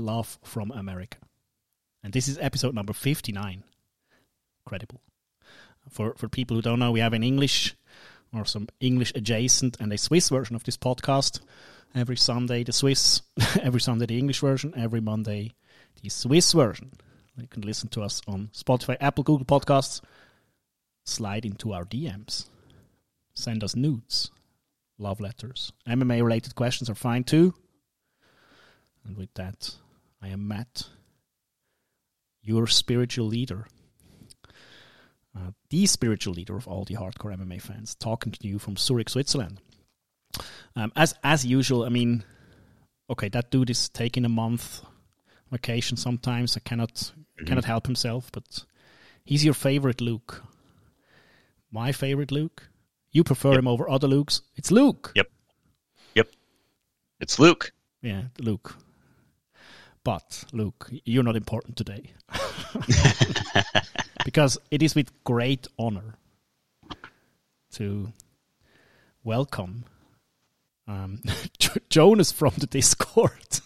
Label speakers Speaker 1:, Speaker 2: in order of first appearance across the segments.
Speaker 1: Love from America. And this is episode number 59. Credible. For, for people who don't know, we have an English or some English adjacent and a Swiss version of this podcast. Every Sunday, the Swiss, every Sunday, the English version, every Monday, the Swiss version. You can listen to us on Spotify, Apple, Google Podcasts. Slide into our DMs. Send us nudes, love letters. MMA related questions are fine too. And with that, I am Matt, your spiritual leader. Uh, the spiritual leader of all the hardcore MMA fans, talking to you from Zurich, Switzerland. Um, as as usual, I mean, okay, that dude is taking a month vacation sometimes. I cannot mm-hmm. cannot help himself, but he's your favorite Luke. My favorite Luke. You prefer yep. him over other Lukes. It's Luke.
Speaker 2: Yep. Yep. It's Luke.
Speaker 1: Yeah, Luke. But Luke, you're not important today. because it is with great honor to welcome um, Jonas from the Discord.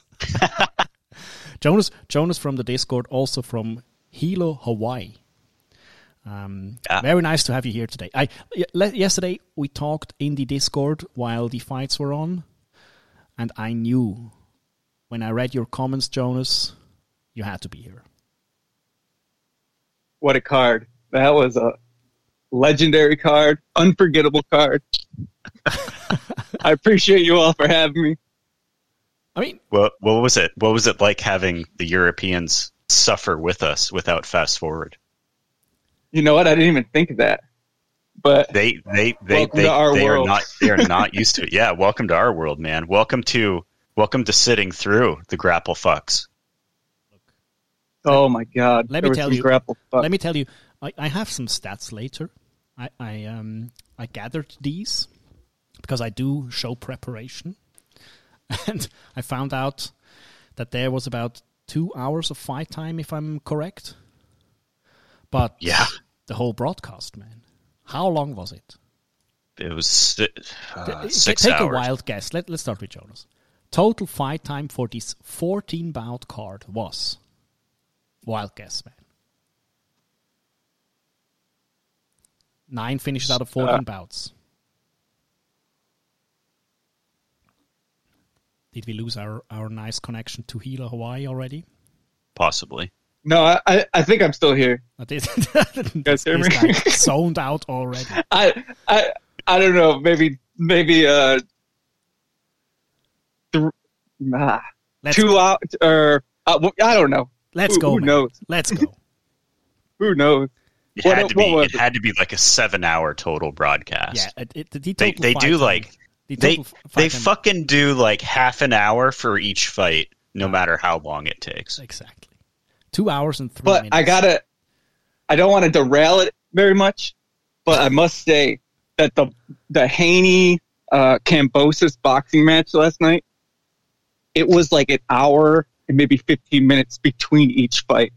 Speaker 1: Jonas, Jonas from the Discord, also from Hilo, Hawaii. Um, yeah. Very nice to have you here today. I yesterday we talked in the Discord while the fights were on, and I knew when I read your comments, Jonas, you had to be here.
Speaker 3: What a card! That was a legendary card, unforgettable card. I appreciate you all for having me.
Speaker 1: I mean,
Speaker 2: what what was it? What was it like having the Europeans suffer with us without fast forward?
Speaker 3: You know what? I didn't even think of that. But
Speaker 2: they they they they, they are not they are not used to it. Yeah, welcome to our world, man. Welcome to welcome to sitting through the grapple fucks.
Speaker 3: Oh my god!
Speaker 1: Let there me tell you. Grapple fuck. Let me tell you. I, I have some stats later. I I um I gathered these because I do show preparation, and I found out that there was about two hours of fight time, if I'm correct. But
Speaker 2: yeah,
Speaker 1: the whole broadcast, man. How long was it?
Speaker 2: It was uh, six
Speaker 1: Take
Speaker 2: hours.
Speaker 1: a wild guess. Let, let's start with Jonas. Total fight time for this 14 bout card was wild guess, man. Nine finishes out of 14 uh, bouts. Did we lose our, our nice connection to Hilo, Hawaii already?
Speaker 2: Possibly.
Speaker 3: No, I, I think I'm still here.
Speaker 1: That is, you guys hear me? zoned out already.
Speaker 3: I, I, I don't know. Maybe, maybe, uh, th- ah, two go. out or uh, I don't know.
Speaker 1: Let's
Speaker 3: who,
Speaker 1: go.
Speaker 3: Who man. knows?
Speaker 1: Let's go.
Speaker 3: who knows?
Speaker 2: It what, had to be. It, it, had to be like a seven-hour total broadcast.
Speaker 1: Yeah, it, the
Speaker 2: they they do like the they they fucking do like half an hour for each fight, no matter how long it takes.
Speaker 1: Exactly. Two hours and three
Speaker 3: but
Speaker 1: minutes.
Speaker 3: I gotta, I don't want to derail it very much, but I must say that the the Haney uh, Kambosos boxing match last night, it was like an hour and maybe 15 minutes between each fight,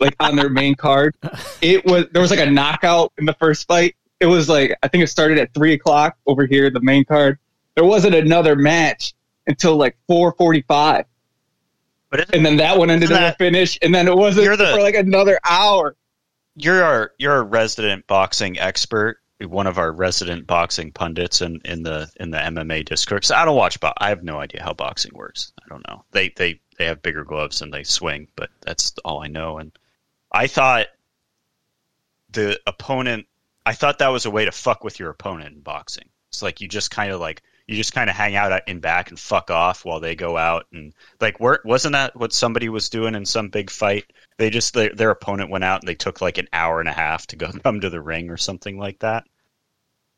Speaker 3: like on their main card. It was there was like a knockout in the first fight. It was like I think it started at three o'clock over here, the main card. There wasn't another match until like 4:45. But and then that one ended in a finish, and then it wasn't the, for like another hour.
Speaker 2: You're our you're a resident boxing expert, one of our resident boxing pundits in, in the in the MMA Discord. So I don't watch, but I have no idea how boxing works. I don't know. They they they have bigger gloves and they swing, but that's all I know. And I thought the opponent, I thought that was a way to fuck with your opponent in boxing. It's like you just kind of like you just kind of hang out in back and fuck off while they go out and like wasn't that what somebody was doing in some big fight they just their, their opponent went out and they took like an hour and a half to go come to the ring or something like that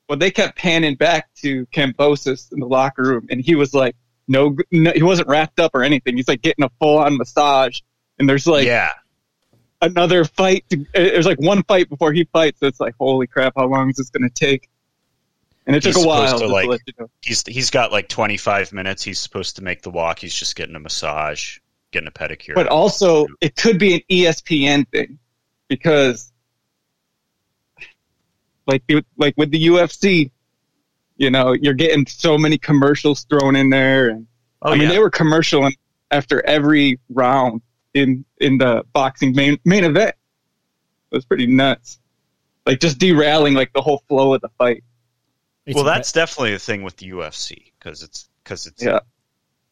Speaker 3: well they kept panning back to Kambosos in the locker room and he was like no, no he wasn't wrapped up or anything he's like getting a full on massage and there's like
Speaker 2: yeah
Speaker 3: another fight to, eh, there's like one fight before he fights so it's like holy crap how long is this going to take and it took a while. To,
Speaker 2: like,
Speaker 3: you know.
Speaker 2: He's he's got like 25 minutes. He's supposed to make the walk. He's just getting a massage, getting a pedicure.
Speaker 3: But also, it could be an ESPN thing because, like like with the UFC, You know, you're getting so many commercials thrown in there, and
Speaker 2: Oh
Speaker 3: I mean
Speaker 2: yeah.
Speaker 3: they were commercial after every round in in the boxing main main event. It was pretty nuts, like just derailing like the whole flow of the fight.
Speaker 1: It's
Speaker 2: well, that's definitely the thing with the UFC because it's because it's
Speaker 3: Yeah.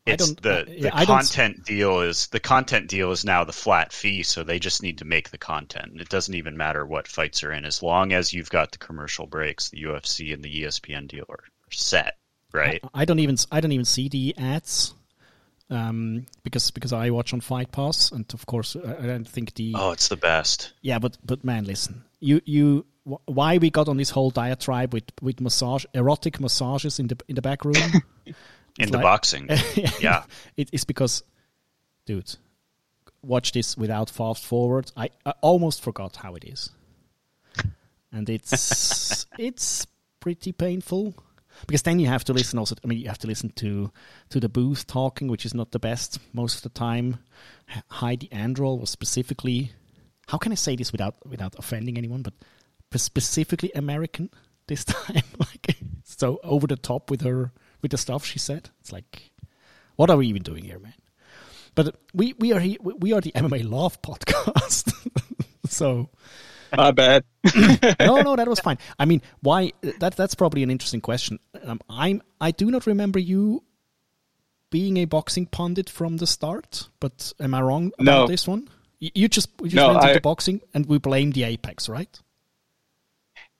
Speaker 2: It's the the
Speaker 1: I
Speaker 2: content deal is the content deal is now the flat fee, so they just need to make the content. It doesn't even matter what fights are in, as long as you've got the commercial breaks. The UFC and the ESPN deal are, set, right?
Speaker 1: I don't even I don't even see the ads um, because because I watch on Fight Pass, and of course I I don't think the
Speaker 2: Oh, it's the best.
Speaker 1: yeah. But but man, listen, you you why we got on this whole diatribe with with massage erotic massages in the in the back room?
Speaker 2: In the
Speaker 1: like-
Speaker 2: boxing, yeah.
Speaker 1: it, it's because, dude, watch this without fast forward. I, I almost forgot how it is, and it's it's pretty painful because then you have to listen. Also, I mean, you have to listen to to the booth talking, which is not the best most of the time. Heidi Androl was specifically. How can I say this without without offending anyone? But specifically American this time, like so over the top with her with the stuff she said. It's like, what are we even doing here, man? But we we are here, we are the MMA Love podcast, so
Speaker 3: My bad.
Speaker 1: no, no, that was fine. I mean, why? That that's probably an interesting question. Um, I'm I do not remember you being a boxing pundit from the start, but am I wrong about
Speaker 3: No.
Speaker 1: this one? You, you just you just
Speaker 3: No,
Speaker 1: went
Speaker 3: I-
Speaker 1: into boxing, and we blame the Apex, right?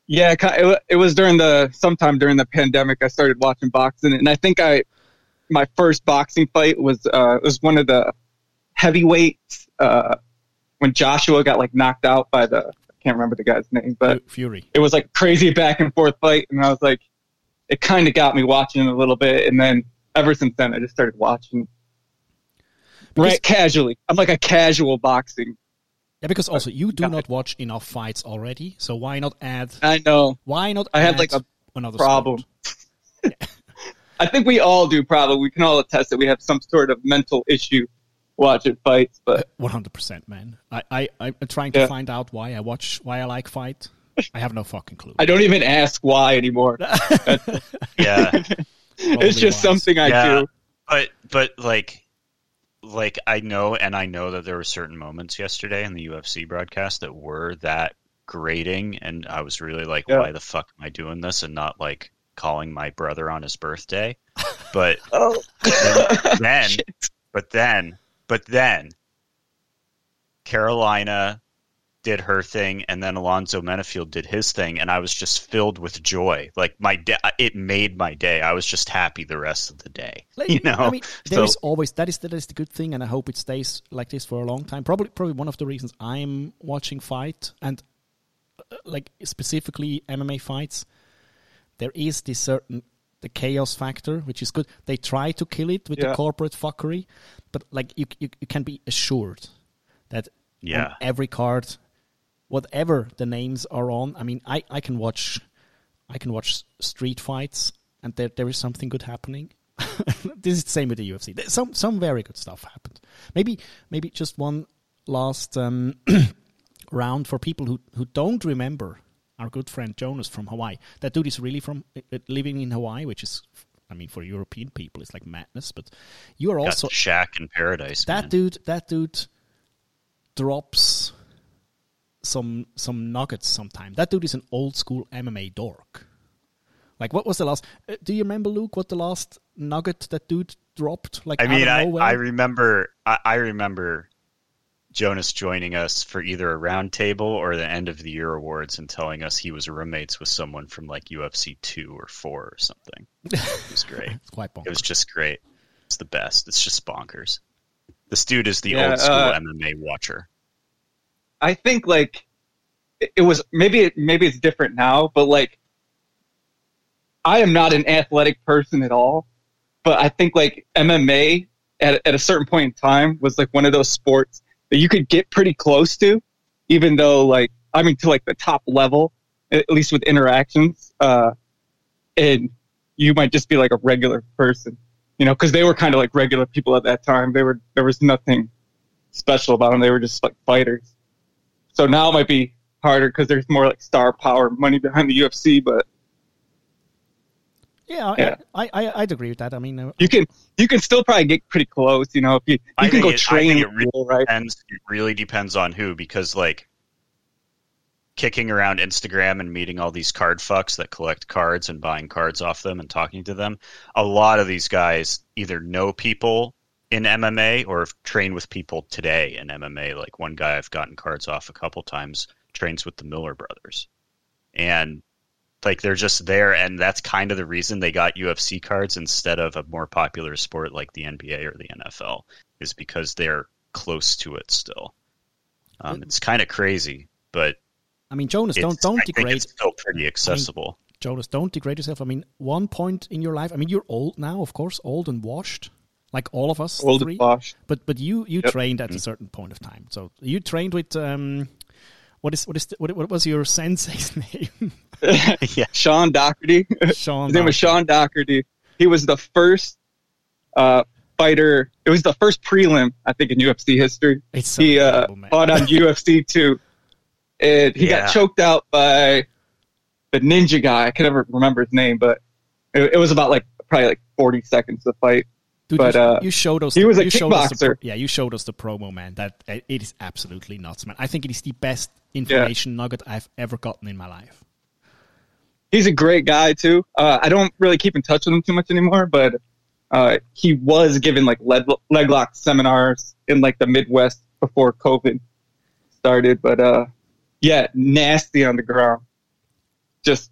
Speaker 3: Yeah, it it was during the sometime during the pandemic. I started watching boxing, and I think I my first boxing fight was uh was one of the heavyweights uh when Joshua got like knocked out by the I can't remember the guy's name, but
Speaker 1: Fury.
Speaker 3: it was like crazy back and forth fight, and I was like, it kind of got me watching a little bit, and then ever since then I just started watching. Right, casually. I'm like a casual boxing.
Speaker 1: Yeah, because also you do
Speaker 3: guy.
Speaker 1: not watch enough fights already, so why not add?
Speaker 3: I know.
Speaker 1: Why not?
Speaker 3: I have, like, a
Speaker 1: another
Speaker 3: problem. I think we all do. Probably we can all attest that we have some sort of mental issue watching fights. But
Speaker 1: One hundred percent, man. I I I'm trying to
Speaker 3: Yeah.
Speaker 1: find out why I watch, why I like fight. I have no fucking clue.
Speaker 3: I don't even ask why anymore.
Speaker 2: Yeah,
Speaker 1: Probably
Speaker 3: it's just
Speaker 1: wise.
Speaker 3: something I
Speaker 2: Yeah.
Speaker 3: do.
Speaker 2: but but like like I know and I know that there were certain moments yesterday in the UFC broadcast that were that grating and I was really like
Speaker 3: Yeah.
Speaker 2: why the fuck am I doing this and not like calling my brother on his birthday? But
Speaker 3: Oh,
Speaker 2: then but then but then Karolina did her thing and then Alonzo Menifield did his thing and I was just filled with joy like my day it made my day I was just happy the rest of the day
Speaker 1: Like,
Speaker 2: you know
Speaker 1: I mean, there
Speaker 2: So-
Speaker 1: is always that is that is the good thing, and I hope it stays like this for a long time. Probably, probably one of the reasons I'm watching fight and uh, like specifically MMA fights. There is this certain the chaos factor, which is good. They try to kill it with the corporate fuckery, but like you, you, you can be assured that
Speaker 2: Yeah.
Speaker 1: on every card, whatever the names are on. I mean, I, I can watch, I can watch street fights, and there there is something good happening. this is the same with the UFC. There- Some some very good stuff happened. Maybe maybe just one last um, round for people who who don't remember our good friend Jonas from Hawaii. That dude is really from uh, living in Hawaii, which is. I mean, for European people, it's like madness. But you are
Speaker 2: Got
Speaker 1: also
Speaker 2: shack in paradise.
Speaker 1: that
Speaker 2: man.
Speaker 1: dude that dude drops some some nuggets sometime that dude is an old school mma dork like what was the last uh, do you remember luke what the last nugget that dude dropped like
Speaker 2: I mean, I. I remember I, I remember Jonas joining us for either a round table or the end of the year awards and telling us he was roommates with someone from like UFC two or four or something. It was great.
Speaker 1: it's quite
Speaker 2: it was just great. It's the best. It's just bonkers. This dude is the
Speaker 3: Yeah,
Speaker 2: old school
Speaker 3: uh,
Speaker 2: MMA watcher.
Speaker 3: I think like it was maybe maybe it's different now, but like I am not an athletic person at all. But I think like MMA at at a certain point in time was like one of those sports that you could get pretty close to, even though like I mean to like the top level, at least with interactions. Uh, and you might just be like a regular person, you know, because they were kind of like regular people at that time. They were there was nothing special about them. They were just like fighters. So now it might be harder because there's more like star power, money behind the UFC. But
Speaker 1: Yeah,
Speaker 3: Yeah.
Speaker 1: I, I, I'd agree with that. I mean, uh,
Speaker 3: You can you can still probably get pretty close. You know, if you you
Speaker 2: I
Speaker 3: can go
Speaker 2: it- I
Speaker 3: train
Speaker 2: think it really
Speaker 3: people, right?
Speaker 2: depends. It really depends on who, because like kicking around Instagram and meeting all these card fucks that collect cards and buying cards off them and talking to them. A lot of these guys either know people in MMA or trained with people today in MMA. Like one guy I've gotten cards off a couple times trains with the Miller brothers, and like they're just there, and that's kind of the reason they got UFC cards instead of a more popular sport like the NBA or the NFL is because they're close to it still. Um, it's kind of crazy, but
Speaker 1: I mean, Jonas, don't don't
Speaker 2: I
Speaker 1: degrade
Speaker 2: it's still pretty accessible.
Speaker 1: Jonas. Don't degrade yourself. I mean, one point in your life. I mean, you're old now, of course, old and washed, like all of us
Speaker 3: all
Speaker 1: three.
Speaker 3: and
Speaker 1: But but you you
Speaker 3: Yep.
Speaker 1: trained at a certain point of time. So you trained with um, what is what is the, what, what was your sensei's name?
Speaker 2: yeah,
Speaker 3: Sean Daugherty.
Speaker 1: Sean.
Speaker 3: His name was Sean Daugherty. He was the first uh, fighter. It was the first prelim, I think, in UFC history.
Speaker 1: It's so
Speaker 3: he uh,
Speaker 1: incredible, man.
Speaker 3: fought on UFC two, and he
Speaker 2: Yeah.
Speaker 3: got choked out by the ninja guy. I can never remember his name, but it, it was about like probably like forty seconds to fight.
Speaker 1: Dude,
Speaker 3: but,
Speaker 1: you,
Speaker 3: uh,
Speaker 1: you showed us.
Speaker 3: he was a
Speaker 1: us the
Speaker 3: kickboxer.
Speaker 1: yeah, you showed us the promo, man. That it is absolutely nuts, man. I think it is the best information nugget I've ever gotten in my life.
Speaker 3: He's a great guy too. Uh, I don't really keep in touch with him too much anymore, but uh, he was given like leg, leg lock seminars in like the Midwest before COVID started. But uh, yeah, nasty on the ground, just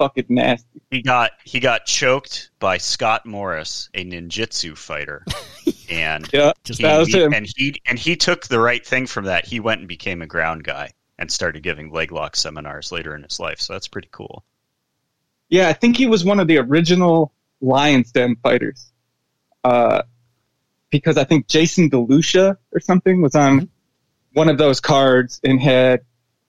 Speaker 3: fucking nasty.
Speaker 2: he got he got choked by Scott Morris, a ninjutsu fighter, and
Speaker 3: Yeah,
Speaker 1: Just
Speaker 2: he,
Speaker 3: that was
Speaker 2: he-
Speaker 3: him.
Speaker 2: and he and he took the right thing from that. He went and became a ground guy and started giving leg lock seminars later in his life. So that's pretty cool.
Speaker 3: Yeah, I think he was one of the original Lions Den fighters. Uh, because I think Jason DeLucia or something was on one of those cards and had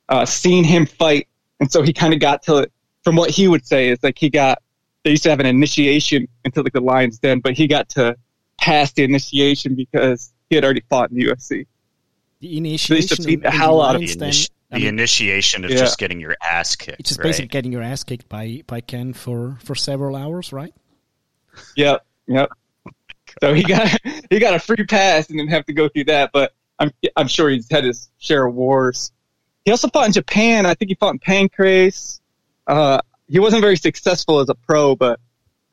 Speaker 3: uh, seen him fight. And so he kind of got to it. From what he would say is like he got, they used to have an initiation into like the Lions Den, but he got to pass the initiation because he had already fought in the UFC.
Speaker 1: The initiation
Speaker 3: beat the
Speaker 1: in
Speaker 3: hell out of
Speaker 2: The,
Speaker 1: Lions Den, I
Speaker 2: the
Speaker 1: mean,
Speaker 2: initiation of
Speaker 3: Yeah.
Speaker 2: just getting your ass kicked.
Speaker 1: it's just
Speaker 2: right?
Speaker 1: basically getting your ass kicked by by Ken for for several hours, right?
Speaker 3: Yep, yep. So he got he got a free pass and didn't have to go through that. But I'm I'm sure he's had his share of wars. He also fought in Japan. I think he fought in Pancrase. Uh, he wasn't very successful as a pro, but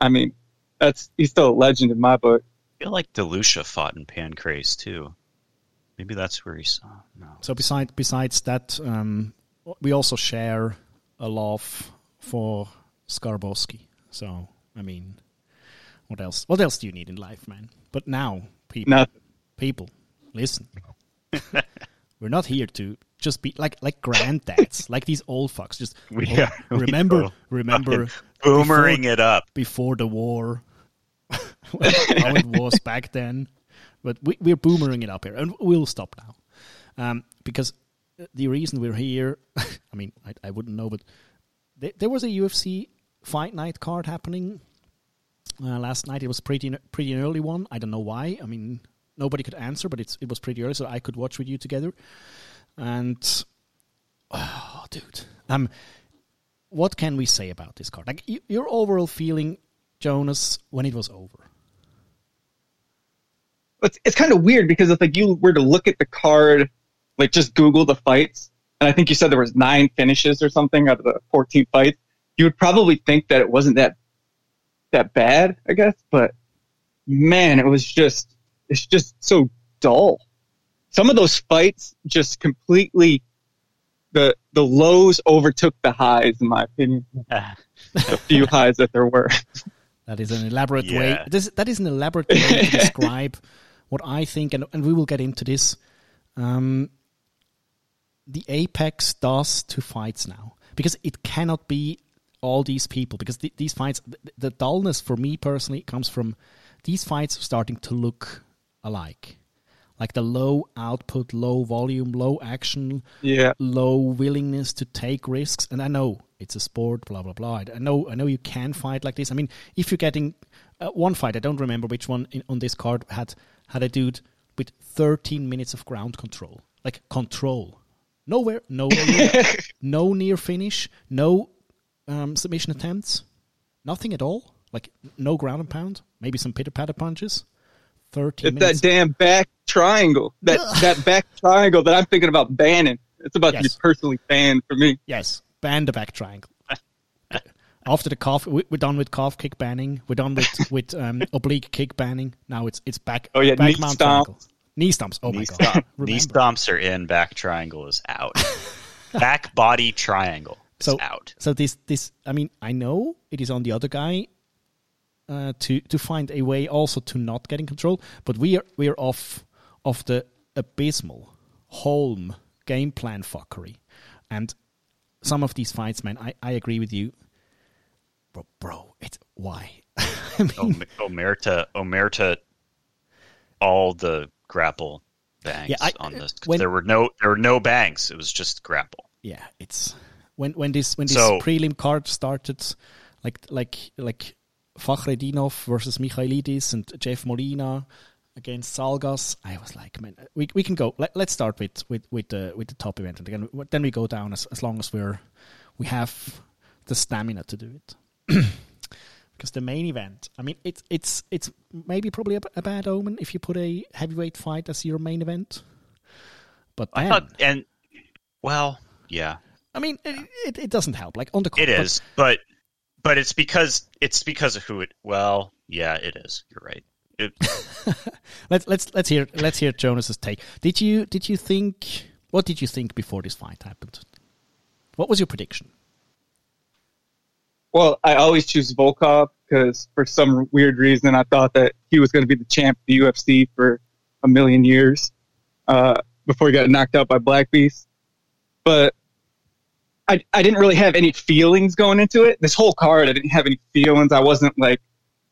Speaker 3: I mean, that's he's still a legend in my book.
Speaker 2: I feel like Delucia fought in Pancrase too. Maybe that's where he saw. No.
Speaker 1: So besides besides that, um, we also share a love for Skarbowski. So I mean, what else? What else do you need in life, man? But now, people,
Speaker 3: Nothing.
Speaker 1: people, listen. We're not here to just be like like granddads, like these old fucks. Just
Speaker 2: We
Speaker 1: oh,
Speaker 2: are-
Speaker 1: remember,
Speaker 2: are
Speaker 1: remember
Speaker 2: Boomering it up.
Speaker 1: before the war, how it was back then. But we, we're boomering it up here, and we'll stop now, um, because the reason we're here. I mean, I, I wouldn't know, but there, there was a UFC fight night card happening uh, last night. It was pretty pretty an early one. I don't know why. I mean, nobody could answer, but it's it was pretty early, so I could watch with you together. And oh, dude, um, what can we say about this card? Like y- your overall feeling, Jonas, when it was over.
Speaker 3: It's it's kind of weird because if like you were to look at the card, like just Google the fights, and I think you said there was nine finishes or something out of the 14 fights, you would probably think that it wasn't that that bad, I guess. But man, it was just it's just so dull. Some of those fights just completely the the lows overtook the highs, in my opinion. The few highs that there were.
Speaker 1: That is an elaborate way.
Speaker 2: Yeah.
Speaker 1: This, that is an elaborate way to describe what I think, and, and we will get into this. Um, the apex does to fights now because it cannot be all these people because th- these fights, th- the dullness for me personally comes from these fights starting to look alike, like the low output, low volume, low action,
Speaker 3: Yeah.
Speaker 1: low willingness to take risks. And I know it's a sport, blah blah blah. I know, I know you can fight like this. I mean, if you're getting uh, one fight, I don't remember which one in, on this card had had a dude with 13 minutes of ground control, like control, nowhere, nowhere, near, no near finish, no um, submission attempts. nothing at all. Like no ground and pound, maybe some pitter patter punches. Minutes.
Speaker 3: that damn back triangle. That that back triangle that I'm thinking about banning. It's about to be personally banned for me.
Speaker 1: Yes, ban the back triangle. After the calf, we- we're done with calf kick banning. We're done with with um, oblique kick banning. Now it's it's back.
Speaker 3: Oh, yeah,
Speaker 1: back
Speaker 3: knee
Speaker 1: mount
Speaker 3: stomp.
Speaker 1: triangle. Knee stumps. Oh my
Speaker 2: knee,
Speaker 1: god!
Speaker 2: stomp, knee
Speaker 1: Remember.
Speaker 2: stomps are in. Back triangle is out. back body triangle is
Speaker 1: So-
Speaker 2: out.
Speaker 1: So this this I mean I know it is on the other guy uh, to to find a way also to not get in control, but we are we are off of the abysmal Holm game plan fuckery, and some of these fights, man, I, I agree with you, bro. Bro, it's why. I oh, mean,
Speaker 2: Om- Omerta, oh, Omerta, oh, all the grapple bangs
Speaker 1: Yeah, I-
Speaker 2: on this. 'cause
Speaker 1: when-
Speaker 2: there were no there were no bangs. It was just grapple.
Speaker 1: yeah, it's when when this when this
Speaker 2: So-
Speaker 1: prelim card started, like like like Fakhretdinov versus Michailidis and Jeff Molina against Zhalgas. I was like, man, uh, we we can go. Let, let's start with with with the with the top event, and then then we go down as as long as we're we have the stamina to do it. Because the main event, I mean, it's it's it's maybe probably a, a bad omen if you put a heavyweight fight as your main event. But
Speaker 2: I thought, and well, yeah,
Speaker 1: I mean, it, it, it doesn't help. Like on the
Speaker 2: it
Speaker 1: but-
Speaker 2: but but it's because it's because of who it. Well, yeah, it is. You're right. It,
Speaker 1: Let's let's let's hear let's hear Jonas's take. Did you did you think what did you think before this fight happened? What was your prediction?
Speaker 3: Well, I always choose Volkov because for some weird reason I thought that he was going to be the champ of the UFC for a million years uh, before he got knocked out by Black Beast. But I I didn't really have any feelings going into it. This whole card I didn't have any feelings. I wasn't like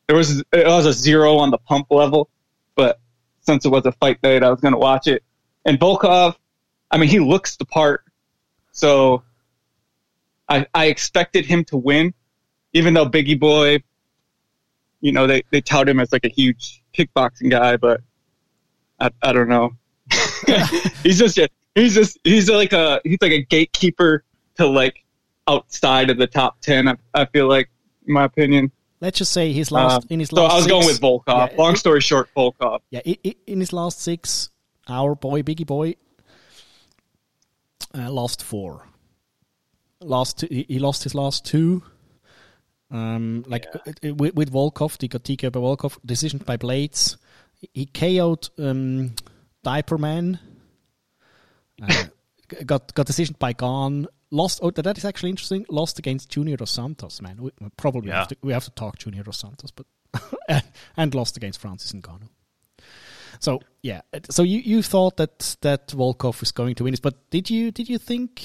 Speaker 3: there was it was a zero on the pump level. But since it was a fight night, I was going to watch it. And Volkov, I mean, he looks the part. So I, I expected him to win, even though Biggie Boy, you know, they, they tout him as like a huge kickboxing guy, but I, I don't know. he's just a, he's just he's like a he's like a gatekeeper to like outside of the top ten. I, I feel like, in my opinion.
Speaker 1: Let's just say his last
Speaker 3: Uh,
Speaker 1: in his
Speaker 3: so
Speaker 1: last.
Speaker 3: I was
Speaker 1: six,
Speaker 3: going with Volkov.
Speaker 1: Yeah,
Speaker 3: Long story short, Volkov.
Speaker 1: Yeah, in his last six, our boy Biggie Boy uh, lost four. Last he he lost his last two. Um, like uh, uh, with, with Volkov, he got by Volkov, decision by Blaydes. He KO'd um, Diaper Man. Uh, got got decision by Gane. Lost. Oh, that is actually interesting. Lost against Junior Dos Santos. Man, we, we probably
Speaker 2: Yeah.
Speaker 1: have to, we have to talk Junior Dos Santos, but and, and lost against Francis Ngannou. So yeah, so you, you thought that that Volkov was going to win this, but did you did you think?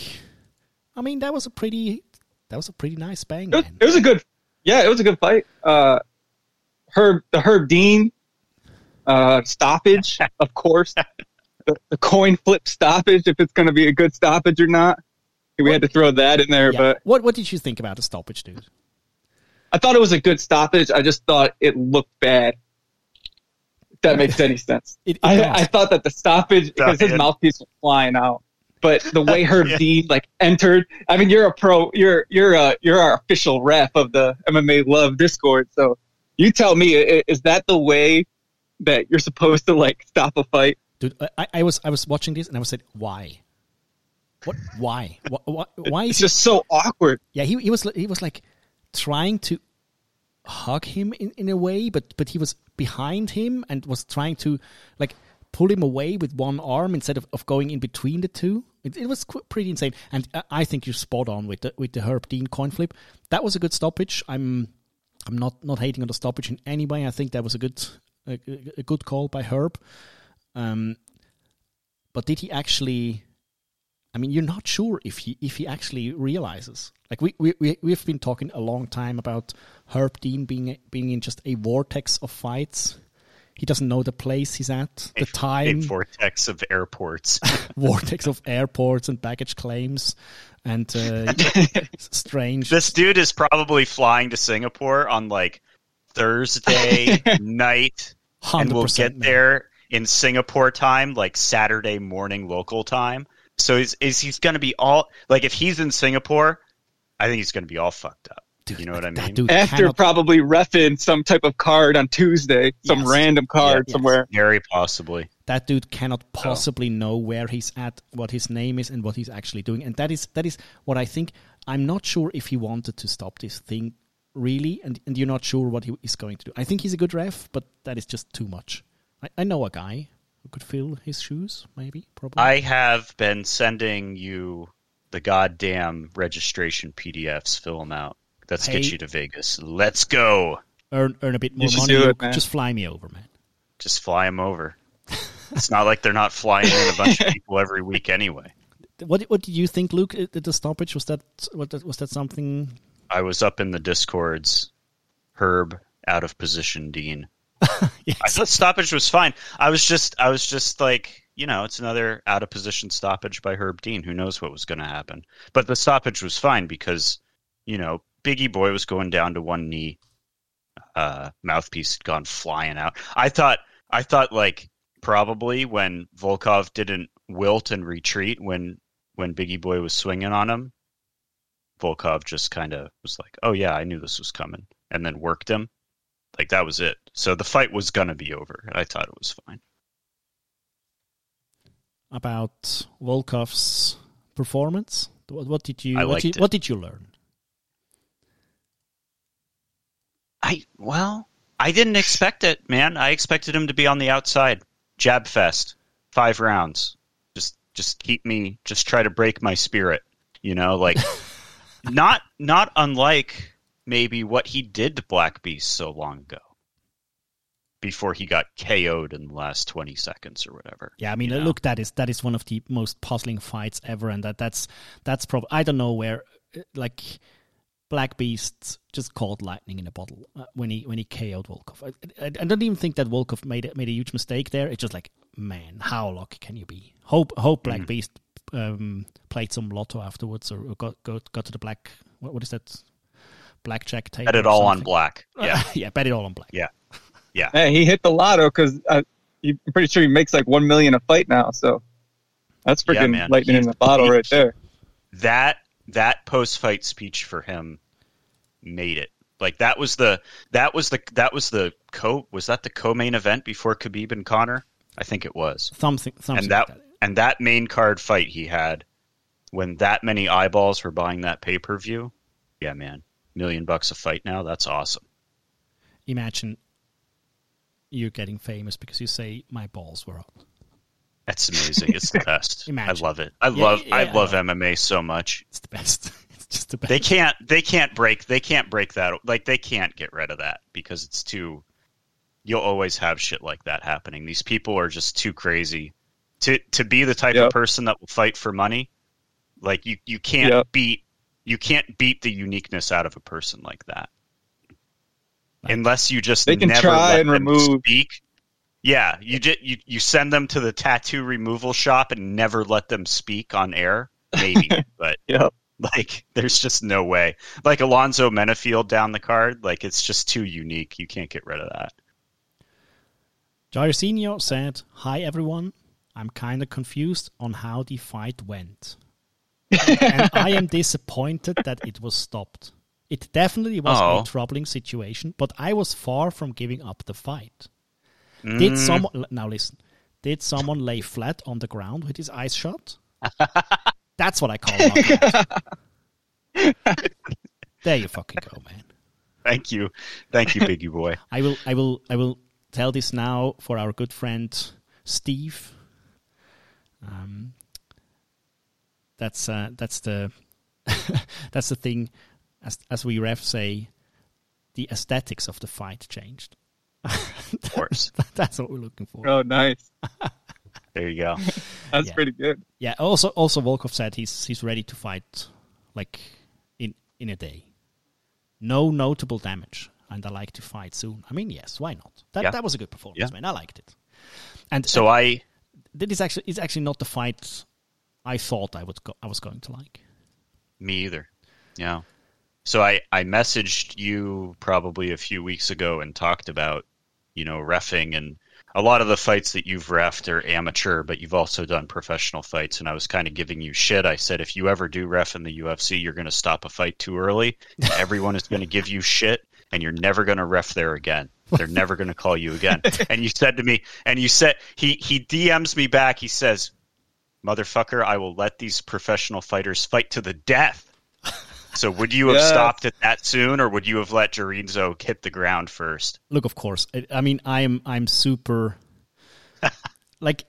Speaker 1: I mean, that was a pretty that was a pretty nice bang.
Speaker 3: It was,
Speaker 1: Man.
Speaker 3: it was a good, yeah, it was a good fight. Uh, Herb, the Herb Dean uh, stoppage, of course, the, the coin flip stoppage, if it's going to be a good stoppage or not. We had to throw that in there,
Speaker 1: Yeah.
Speaker 3: but
Speaker 1: what what did you think about the stoppage, dude?
Speaker 3: I thought it was a good stoppage. I just thought it looked bad. If that makes any sense.
Speaker 1: It- it
Speaker 3: I. I thought that the stoppage because his mouthpiece was flying out, but the way Herb
Speaker 2: Yeah.
Speaker 3: Dean like entered. I mean, you're a pro. You're you're a you're our official ref of the MMA Love Discord. So you tell me, is that the way that you're supposed to like stop a fight?
Speaker 1: Dude, I, I was I was watching this and I was like, why? What? Why? Why? Why
Speaker 3: It's
Speaker 1: is he?
Speaker 3: just so awkward.
Speaker 1: Yeah, he he was he was like trying to hug him in, in a way, but but he was behind him and was trying to like pull him away with one arm instead of, of going in between the two. It, it was qu- pretty insane, and I- I think you're spot on with the with the Herb Dean coin flip. That was a good stoppage. I'm I'm not not hating on the stoppage in any way. I think that was a good a- a good call by Herb. Um, but did he actually? I mean, you're not sure if he if he actually realizes. Like we we we we've been talking a long time about Herb Dean being being in just a vortex of fights. He doesn't know the place he's at, the
Speaker 2: a
Speaker 1: time,
Speaker 2: vortex of airports.
Speaker 1: vortex of airports and baggage claims, and uh, strange.
Speaker 2: this dude is probably flying to Singapore on like Thursday night, and we'll get
Speaker 1: man.
Speaker 2: there in Singapore time, like Saturday morning local time. So is is he's going to be all like if he's in Singapore, I think he's going to be all fucked up.
Speaker 1: Dude,
Speaker 2: You know what I mean?
Speaker 1: dude
Speaker 3: After
Speaker 1: cannot-
Speaker 3: probably refing some type of card on Tuesday, some
Speaker 1: Yes.
Speaker 3: random card
Speaker 1: yes.
Speaker 3: somewhere.
Speaker 2: Very possibly.
Speaker 1: that dude cannot possibly know where he's at, what his name is, and what he's actually doing. And that is that is what I think. I'm not sure if he wanted to stop this thing really, and, and you're not sure what he is going to do. I think he's a good ref, but that is just too much. I, I know a guy who could fill his shoes, maybe, probably.
Speaker 2: I have been sending you the goddamn registration PDFs. Fill them out. Let's
Speaker 1: Hey.
Speaker 2: get you to Vegas. Let's go.
Speaker 1: earn earn a bit more money.
Speaker 3: it.
Speaker 1: Just fly me over, man.
Speaker 2: Just fly them over. it's not like they're not flying in a bunch of people every week anyway.
Speaker 1: What what did you think, Luke? uh, The stoppage was that what was that something?
Speaker 2: I was up in the discords. Herb out of position, Dean.
Speaker 1: Yes.
Speaker 2: I thought stoppage was fine. I was just, I was just like, you know, it's another out of position stoppage by Herb Dean. Who knows what was going to happen? But the stoppage was fine because, you know, Biggie Boy was going down to one knee. Uh, mouthpiece had gone flying out. I thought, I thought like probably when Volkov didn't wilt and retreat when when Biggie Boy was swinging on him, Volkov just kind of was like, "Oh yeah, I knew this was coming," and then worked him. Like that was it. So the fight was gonna be over. I thought it was fine.
Speaker 1: about Volkov's performance? What, what did you
Speaker 2: I
Speaker 1: what,
Speaker 2: liked
Speaker 1: did,
Speaker 2: it.
Speaker 1: what did you learn?
Speaker 2: I well, I didn't expect it, man. I expected him to be on the outside. Jab fest, five rounds. Just just keep me. Just try to break my spirit. You know, like not not unlike maybe what he did to Black Beast so long ago. Before he got KO'd in the last twenty seconds or whatever.
Speaker 1: Yeah, I mean, look, that is that is one of the most puzzling fights ever, and that that's that's probably I don't know where uh, like Black Beast just caught lightning in a bottle uh, when he when he KO'd Volkov. I, I, I don't even think that Volkov made a- made a huge mistake there. It's just like, man, how lucky can you be? Hope hope
Speaker 2: Mm-hmm.
Speaker 1: Beast um, played some lotto afterwards, or, or got, got got to the black. What, what is that? Blackjack table.
Speaker 2: Bet it all on black. Yeah.
Speaker 1: yeah, bet it all on black.
Speaker 2: Yeah. Yeah.
Speaker 3: Hey, he hit the lotto because uh, I'm pretty sure he makes like one million a fight now. So that's freaking
Speaker 2: man.
Speaker 3: lightning in
Speaker 2: He's-
Speaker 3: the bottle
Speaker 2: he-
Speaker 3: right there.
Speaker 2: that that post fight speech for him made it. Like that was the that was the that was the co was that the co main event before Khabib and Conor? I think it was.
Speaker 1: Something something
Speaker 2: And that,
Speaker 1: like that.
Speaker 2: and that main card fight he had when that many eyeballs were buying that pay per view. Yeah, man, million bucks a fight now. That's awesome.
Speaker 1: Imagine you're getting famous because you say my balls were up.
Speaker 2: That's amazing. It's the best. I love it. I
Speaker 1: Yeah,
Speaker 2: love
Speaker 1: yeah,
Speaker 2: I
Speaker 1: I
Speaker 2: love
Speaker 1: know.
Speaker 2: MMA so much.
Speaker 1: It's the best. It's just the best.
Speaker 2: they can't they can't break they can't break that like they can't get rid of that because it's too you'll always have shit like that happening these people are just too crazy to to be the type
Speaker 3: Yep.
Speaker 2: of person that will fight for money like you you can't
Speaker 3: Yep.
Speaker 2: beat you can't beat the uniqueness out of a person like that unless you just
Speaker 3: They can
Speaker 2: never
Speaker 3: try
Speaker 2: let
Speaker 3: and remove-
Speaker 2: speak yeah you just you, you send them to the tattoo removal shop and never let them speak on air maybe but
Speaker 3: Yep.
Speaker 2: like, there's just no way. Like Alonzo Menifield down the card, like it's just too unique. You can't get rid of that.
Speaker 1: Jairzinho said, Hi everyone. I'm kind of confused on how the fight went. And I am disappointed that it was stopped. It definitely was
Speaker 2: Oh.
Speaker 1: a troubling situation, but I was far from giving up the fight. Did someone now listen? Did someone lay flat on the ground with his eyes shut? That's what I call knockout. there you fucking go, man.
Speaker 2: Thank you, thank you, Biggie boy.
Speaker 1: I will, I will, I will tell this now for our good friend Steve. Um, that's uh, that's the that's the thing, as as we ref say, the aesthetics of the fight changed.
Speaker 2: Of course.
Speaker 1: that's what we're looking for.
Speaker 3: Oh, nice.
Speaker 2: There you go.
Speaker 3: That's
Speaker 1: Yeah.
Speaker 3: pretty good.
Speaker 1: Yeah. Also, also Volkov said he's he's ready to fight, like in in a day. No notable damage, and I like to fight soon. I mean, yes, why not? That
Speaker 2: Yeah.
Speaker 1: that was a good performance,
Speaker 2: Yeah.
Speaker 1: man. I liked it. And
Speaker 2: So
Speaker 1: and
Speaker 2: I,
Speaker 1: that is actually is actually not the fight I thought I would go, I was going to like.
Speaker 2: me either. Yeah. So I, I messaged you probably a few weeks ago and talked about, you know, refing and a lot of the fights that you've refed are amateur, but you've also done professional fights. And I was kind of giving you shit. I said, if you ever do ref in the UFC, you're going to stop a fight too early. Everyone is going to give you shit, and you're never going to ref there again. They're never going to call you again. And you said to me, and you said he he DMs me back. He says, "Motherfucker, I will let these professional fighters fight to the death." So would you have
Speaker 3: Yes.
Speaker 2: stopped it that soon, or would you have let Jorinzo hit the ground first?
Speaker 1: Look, of course. I, I mean, I'm I'm super like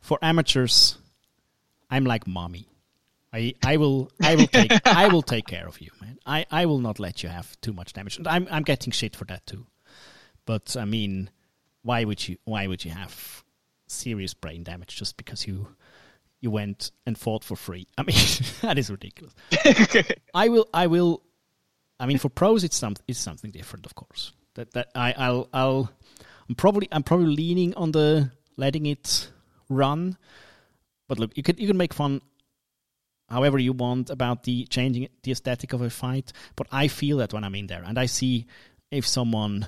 Speaker 1: for amateurs. I'm like mommy. I I will I will take I will take care of you, man. I, I will not let you have too much damage. And I'm I'm getting shit for that too. But I mean, why would you why would you have serious brain damage just because you you went and fought for free? I mean, that is ridiculous. I will I will I mean for pros it's some it's something different of course. That that I I'll I'll I'm probably I'm probably leaning on the letting it run. But look, you can you can make fun however you want about the changing the aesthetic of a fight, but I feel that when I'm in there and I see if someone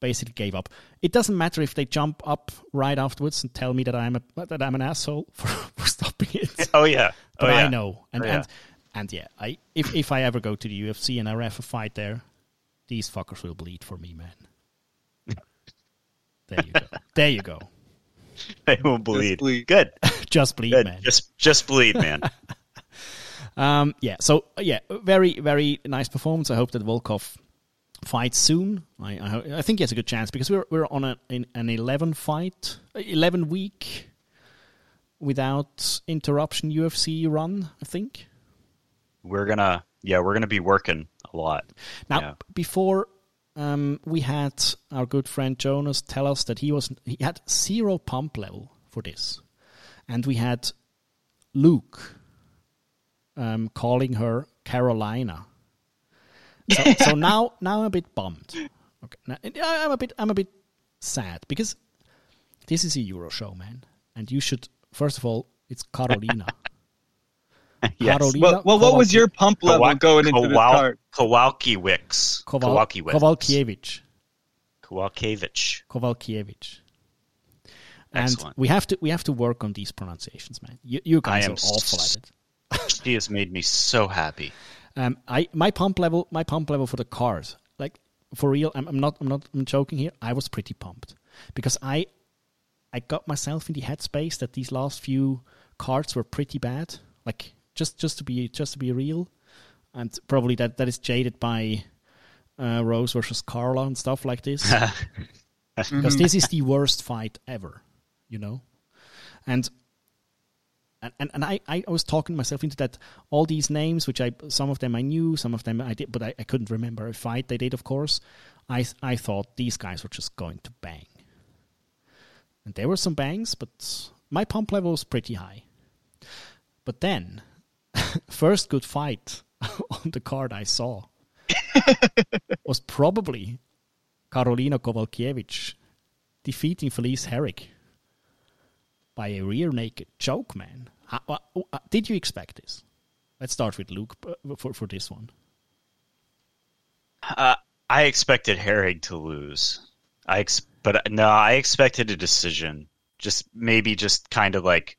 Speaker 1: basically gave up. It doesn't matter if they jump up right afterwards and tell me that I'm a that I'm an asshole for, for stopping it
Speaker 2: Oh yeah,
Speaker 1: but
Speaker 2: oh, yeah.
Speaker 1: I know, and
Speaker 2: Oh, yeah.
Speaker 1: and and yeah, I if if I ever go to the UFC and I ref a fight there, these fuckers will bleed for me, man. there you go. There you go.
Speaker 2: They will bleed.
Speaker 3: bleed.
Speaker 2: Good,
Speaker 1: Just bleed,
Speaker 2: good.
Speaker 1: man.
Speaker 2: Just just bleed, man.
Speaker 1: Um, yeah. So yeah, very very nice performance. I hope that Volkov fights soon. I I, I think he has a good chance because we're we're on a, in, an eleven fight, eleven week without interruption UFC run. I think.
Speaker 2: we're gonna yeah, we're gonna be working a lot.
Speaker 1: Now,
Speaker 2: Yeah.
Speaker 1: before um, we had our good friend Jonas tell us that he was he had zero pump level for this, and we had Luke um, calling her Karolina. So, so now now I'm a bit bummed. Okay, now, I'm a bit I'm a bit sad because this is a Euro show, man, and you should first of all it's Karolina.
Speaker 2: Yes.
Speaker 1: Karolina
Speaker 3: Well, well, what was your pump level
Speaker 2: Kowal-
Speaker 3: going into this
Speaker 2: Kowal-
Speaker 3: card?
Speaker 2: Kowalkiewicz.
Speaker 1: Koval-
Speaker 2: Kowalkiewicz.
Speaker 1: Kowalkiewicz.
Speaker 2: Kowalkiewicz.
Speaker 1: And
Speaker 2: Excellent.
Speaker 1: we have to we have to work on these pronunciations, man. You, you guys
Speaker 2: am
Speaker 1: are awful at it.
Speaker 2: She has made me so happy.
Speaker 1: Um, I my pump level my pump level for the cars, like for real. I'm, I'm not I'm not I'm joking here. I was pretty pumped because I I got myself in the headspace that these last few cards were pretty bad. Like just just to be just to be real, and probably that that is jaded by uh, Rose versus Carla and stuff like this. because this is the worst fight ever, you know. And and, and, and I, I was talking myself into that all these names, which I some of them I knew, some of them I did, but I, I couldn't remember a fight they did. Of course, I I thought these guys were just going to bang, and there were some bangs, but my pump level was pretty high. But then, first good fight on the card I saw was probably Karolina Kowalkiewicz defeating Felice Herrig by a rear naked choke, man. How, uh, uh, did you expect this? Let's start with Luke uh, for, for this one.
Speaker 2: Uh, I expected Herrig to lose. I ex- but no, I expected a decision. Just maybe just kind of like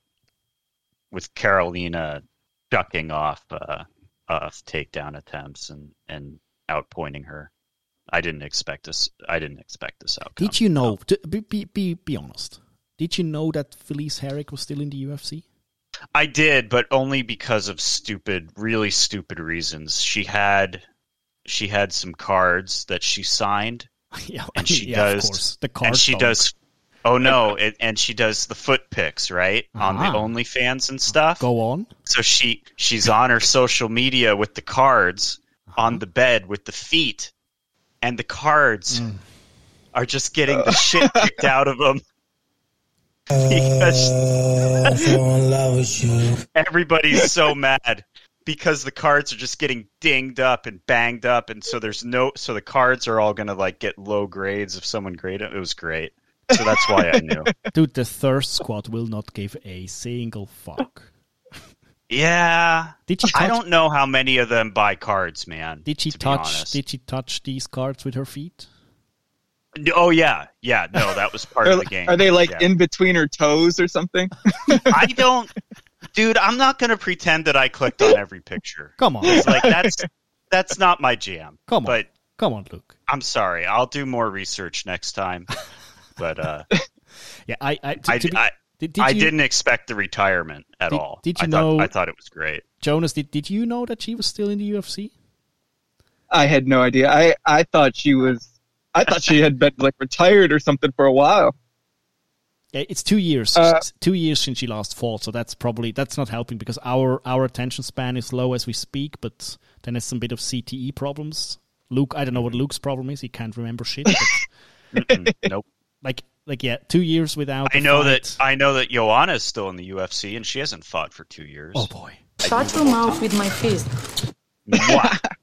Speaker 2: with Karolina ducking off uh, off takedown attempts and and outpointing her. I didn't expect this. I didn't expect this outcome.
Speaker 1: Did you know? To, be, be, be, be honest. Did you know that Felice Herrig was still in the UFC?
Speaker 2: I did, but only because of stupid, really stupid reasons. She had she had some cards that she signed
Speaker 1: yeah,
Speaker 2: and she
Speaker 1: yeah,
Speaker 2: does
Speaker 1: Of course. The card
Speaker 2: and she does oh no it, and she does the foot pics right on the
Speaker 1: Ah.
Speaker 2: OnlyFans and stuff.
Speaker 1: Go on.
Speaker 2: So she she's on her social media with the cards
Speaker 1: Uh-huh.
Speaker 2: on the bed with the feet, and the cards
Speaker 1: Mm.
Speaker 2: are just getting the shit kicked out of them. Because
Speaker 4: Uh, fall in you.
Speaker 2: everybody's so mad because the cards are just getting dinged up and banged up, and so there's no so the cards are all gonna like get low grades if someone graded it. It was great, so that's why I knew.
Speaker 1: Dude, the Thirst Squad will not give a single fuck.
Speaker 2: Yeah,
Speaker 1: Did she
Speaker 2: I don't know how many of them buy cards, man.
Speaker 1: did she
Speaker 2: to
Speaker 1: touch
Speaker 2: honest.
Speaker 1: did she touch these cards with her feet?
Speaker 2: Oh yeah, yeah. No, that was part of the game.
Speaker 3: are they like
Speaker 2: Yeah.
Speaker 3: in between her toes or something?
Speaker 2: I don't, dude. I'm not gonna pretend that I clicked on every picture.
Speaker 1: Come on,
Speaker 2: It's like that's that's not my jam.
Speaker 1: Come on.
Speaker 2: But
Speaker 1: come on, Luke.
Speaker 2: I'm sorry. I'll do more research next time. But uh,
Speaker 1: Yeah, I, I, to,
Speaker 2: I,
Speaker 1: to be-
Speaker 2: I,
Speaker 1: did, did
Speaker 2: I
Speaker 1: you,
Speaker 2: didn't expect the retirement at
Speaker 1: Did-
Speaker 2: all.
Speaker 1: did you
Speaker 2: I thought,
Speaker 1: know-
Speaker 2: I thought it was great.
Speaker 1: Jonas, did, did you know that she was still in the UFC?
Speaker 3: I had no idea. I I thought she was. I thought she had been like retired or something for a while.
Speaker 1: Yeah, it's two years.
Speaker 3: Uh,
Speaker 1: It's two years since she last fought, so that's probably that's not helping because our our attention span is low as we speak. But then there's some bit of CTE problems. Luke, I don't know what Luke's problem is. He can't remember shit. But
Speaker 2: nope.
Speaker 1: like like yeah, two years without.
Speaker 2: I know
Speaker 1: fight.
Speaker 2: that I know that Joanna is still in the UFC and she hasn't fought for two years.
Speaker 1: Oh boy,
Speaker 5: Shut your mouth with my fist.
Speaker 2: Mwah.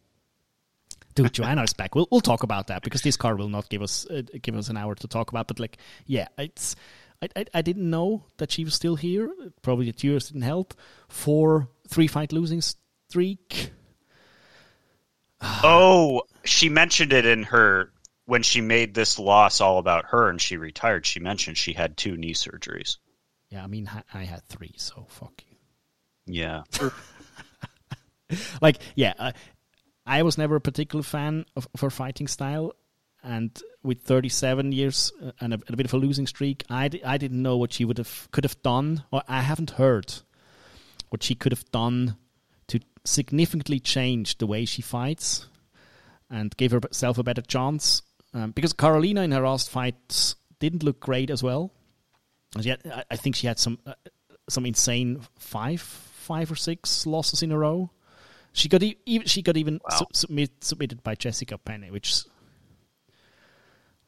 Speaker 1: dude, Joanna is back. We'll we'll talk about that because this card will not give us uh, give us an hour to talk about. But like, yeah, it's. I, I, I didn't know that she was still here. Probably the two years didn't help. Four three fight losing streak.
Speaker 2: oh, she mentioned it in her when she made this loss all about her and she retired. She mentioned she had two knee surgeries.
Speaker 1: Yeah, I mean, I, had three, so fuck you.
Speaker 2: Yeah.
Speaker 1: Like, yeah, I, I was never a particular fan of, of her fighting style, and with 37 years uh, and a, a bit of a losing streak, I, I didn't know what she would have could have done, or I haven't heard what she could have done to significantly change the way she fights and give herself a better chance. Um, because Karolina in her last fights didn't look great as well. I, I think she had some uh, some insane five five or six losses in a row. She got e- even she got even
Speaker 2: Wow.
Speaker 1: sub- submit, submitted by Jessica Penne, which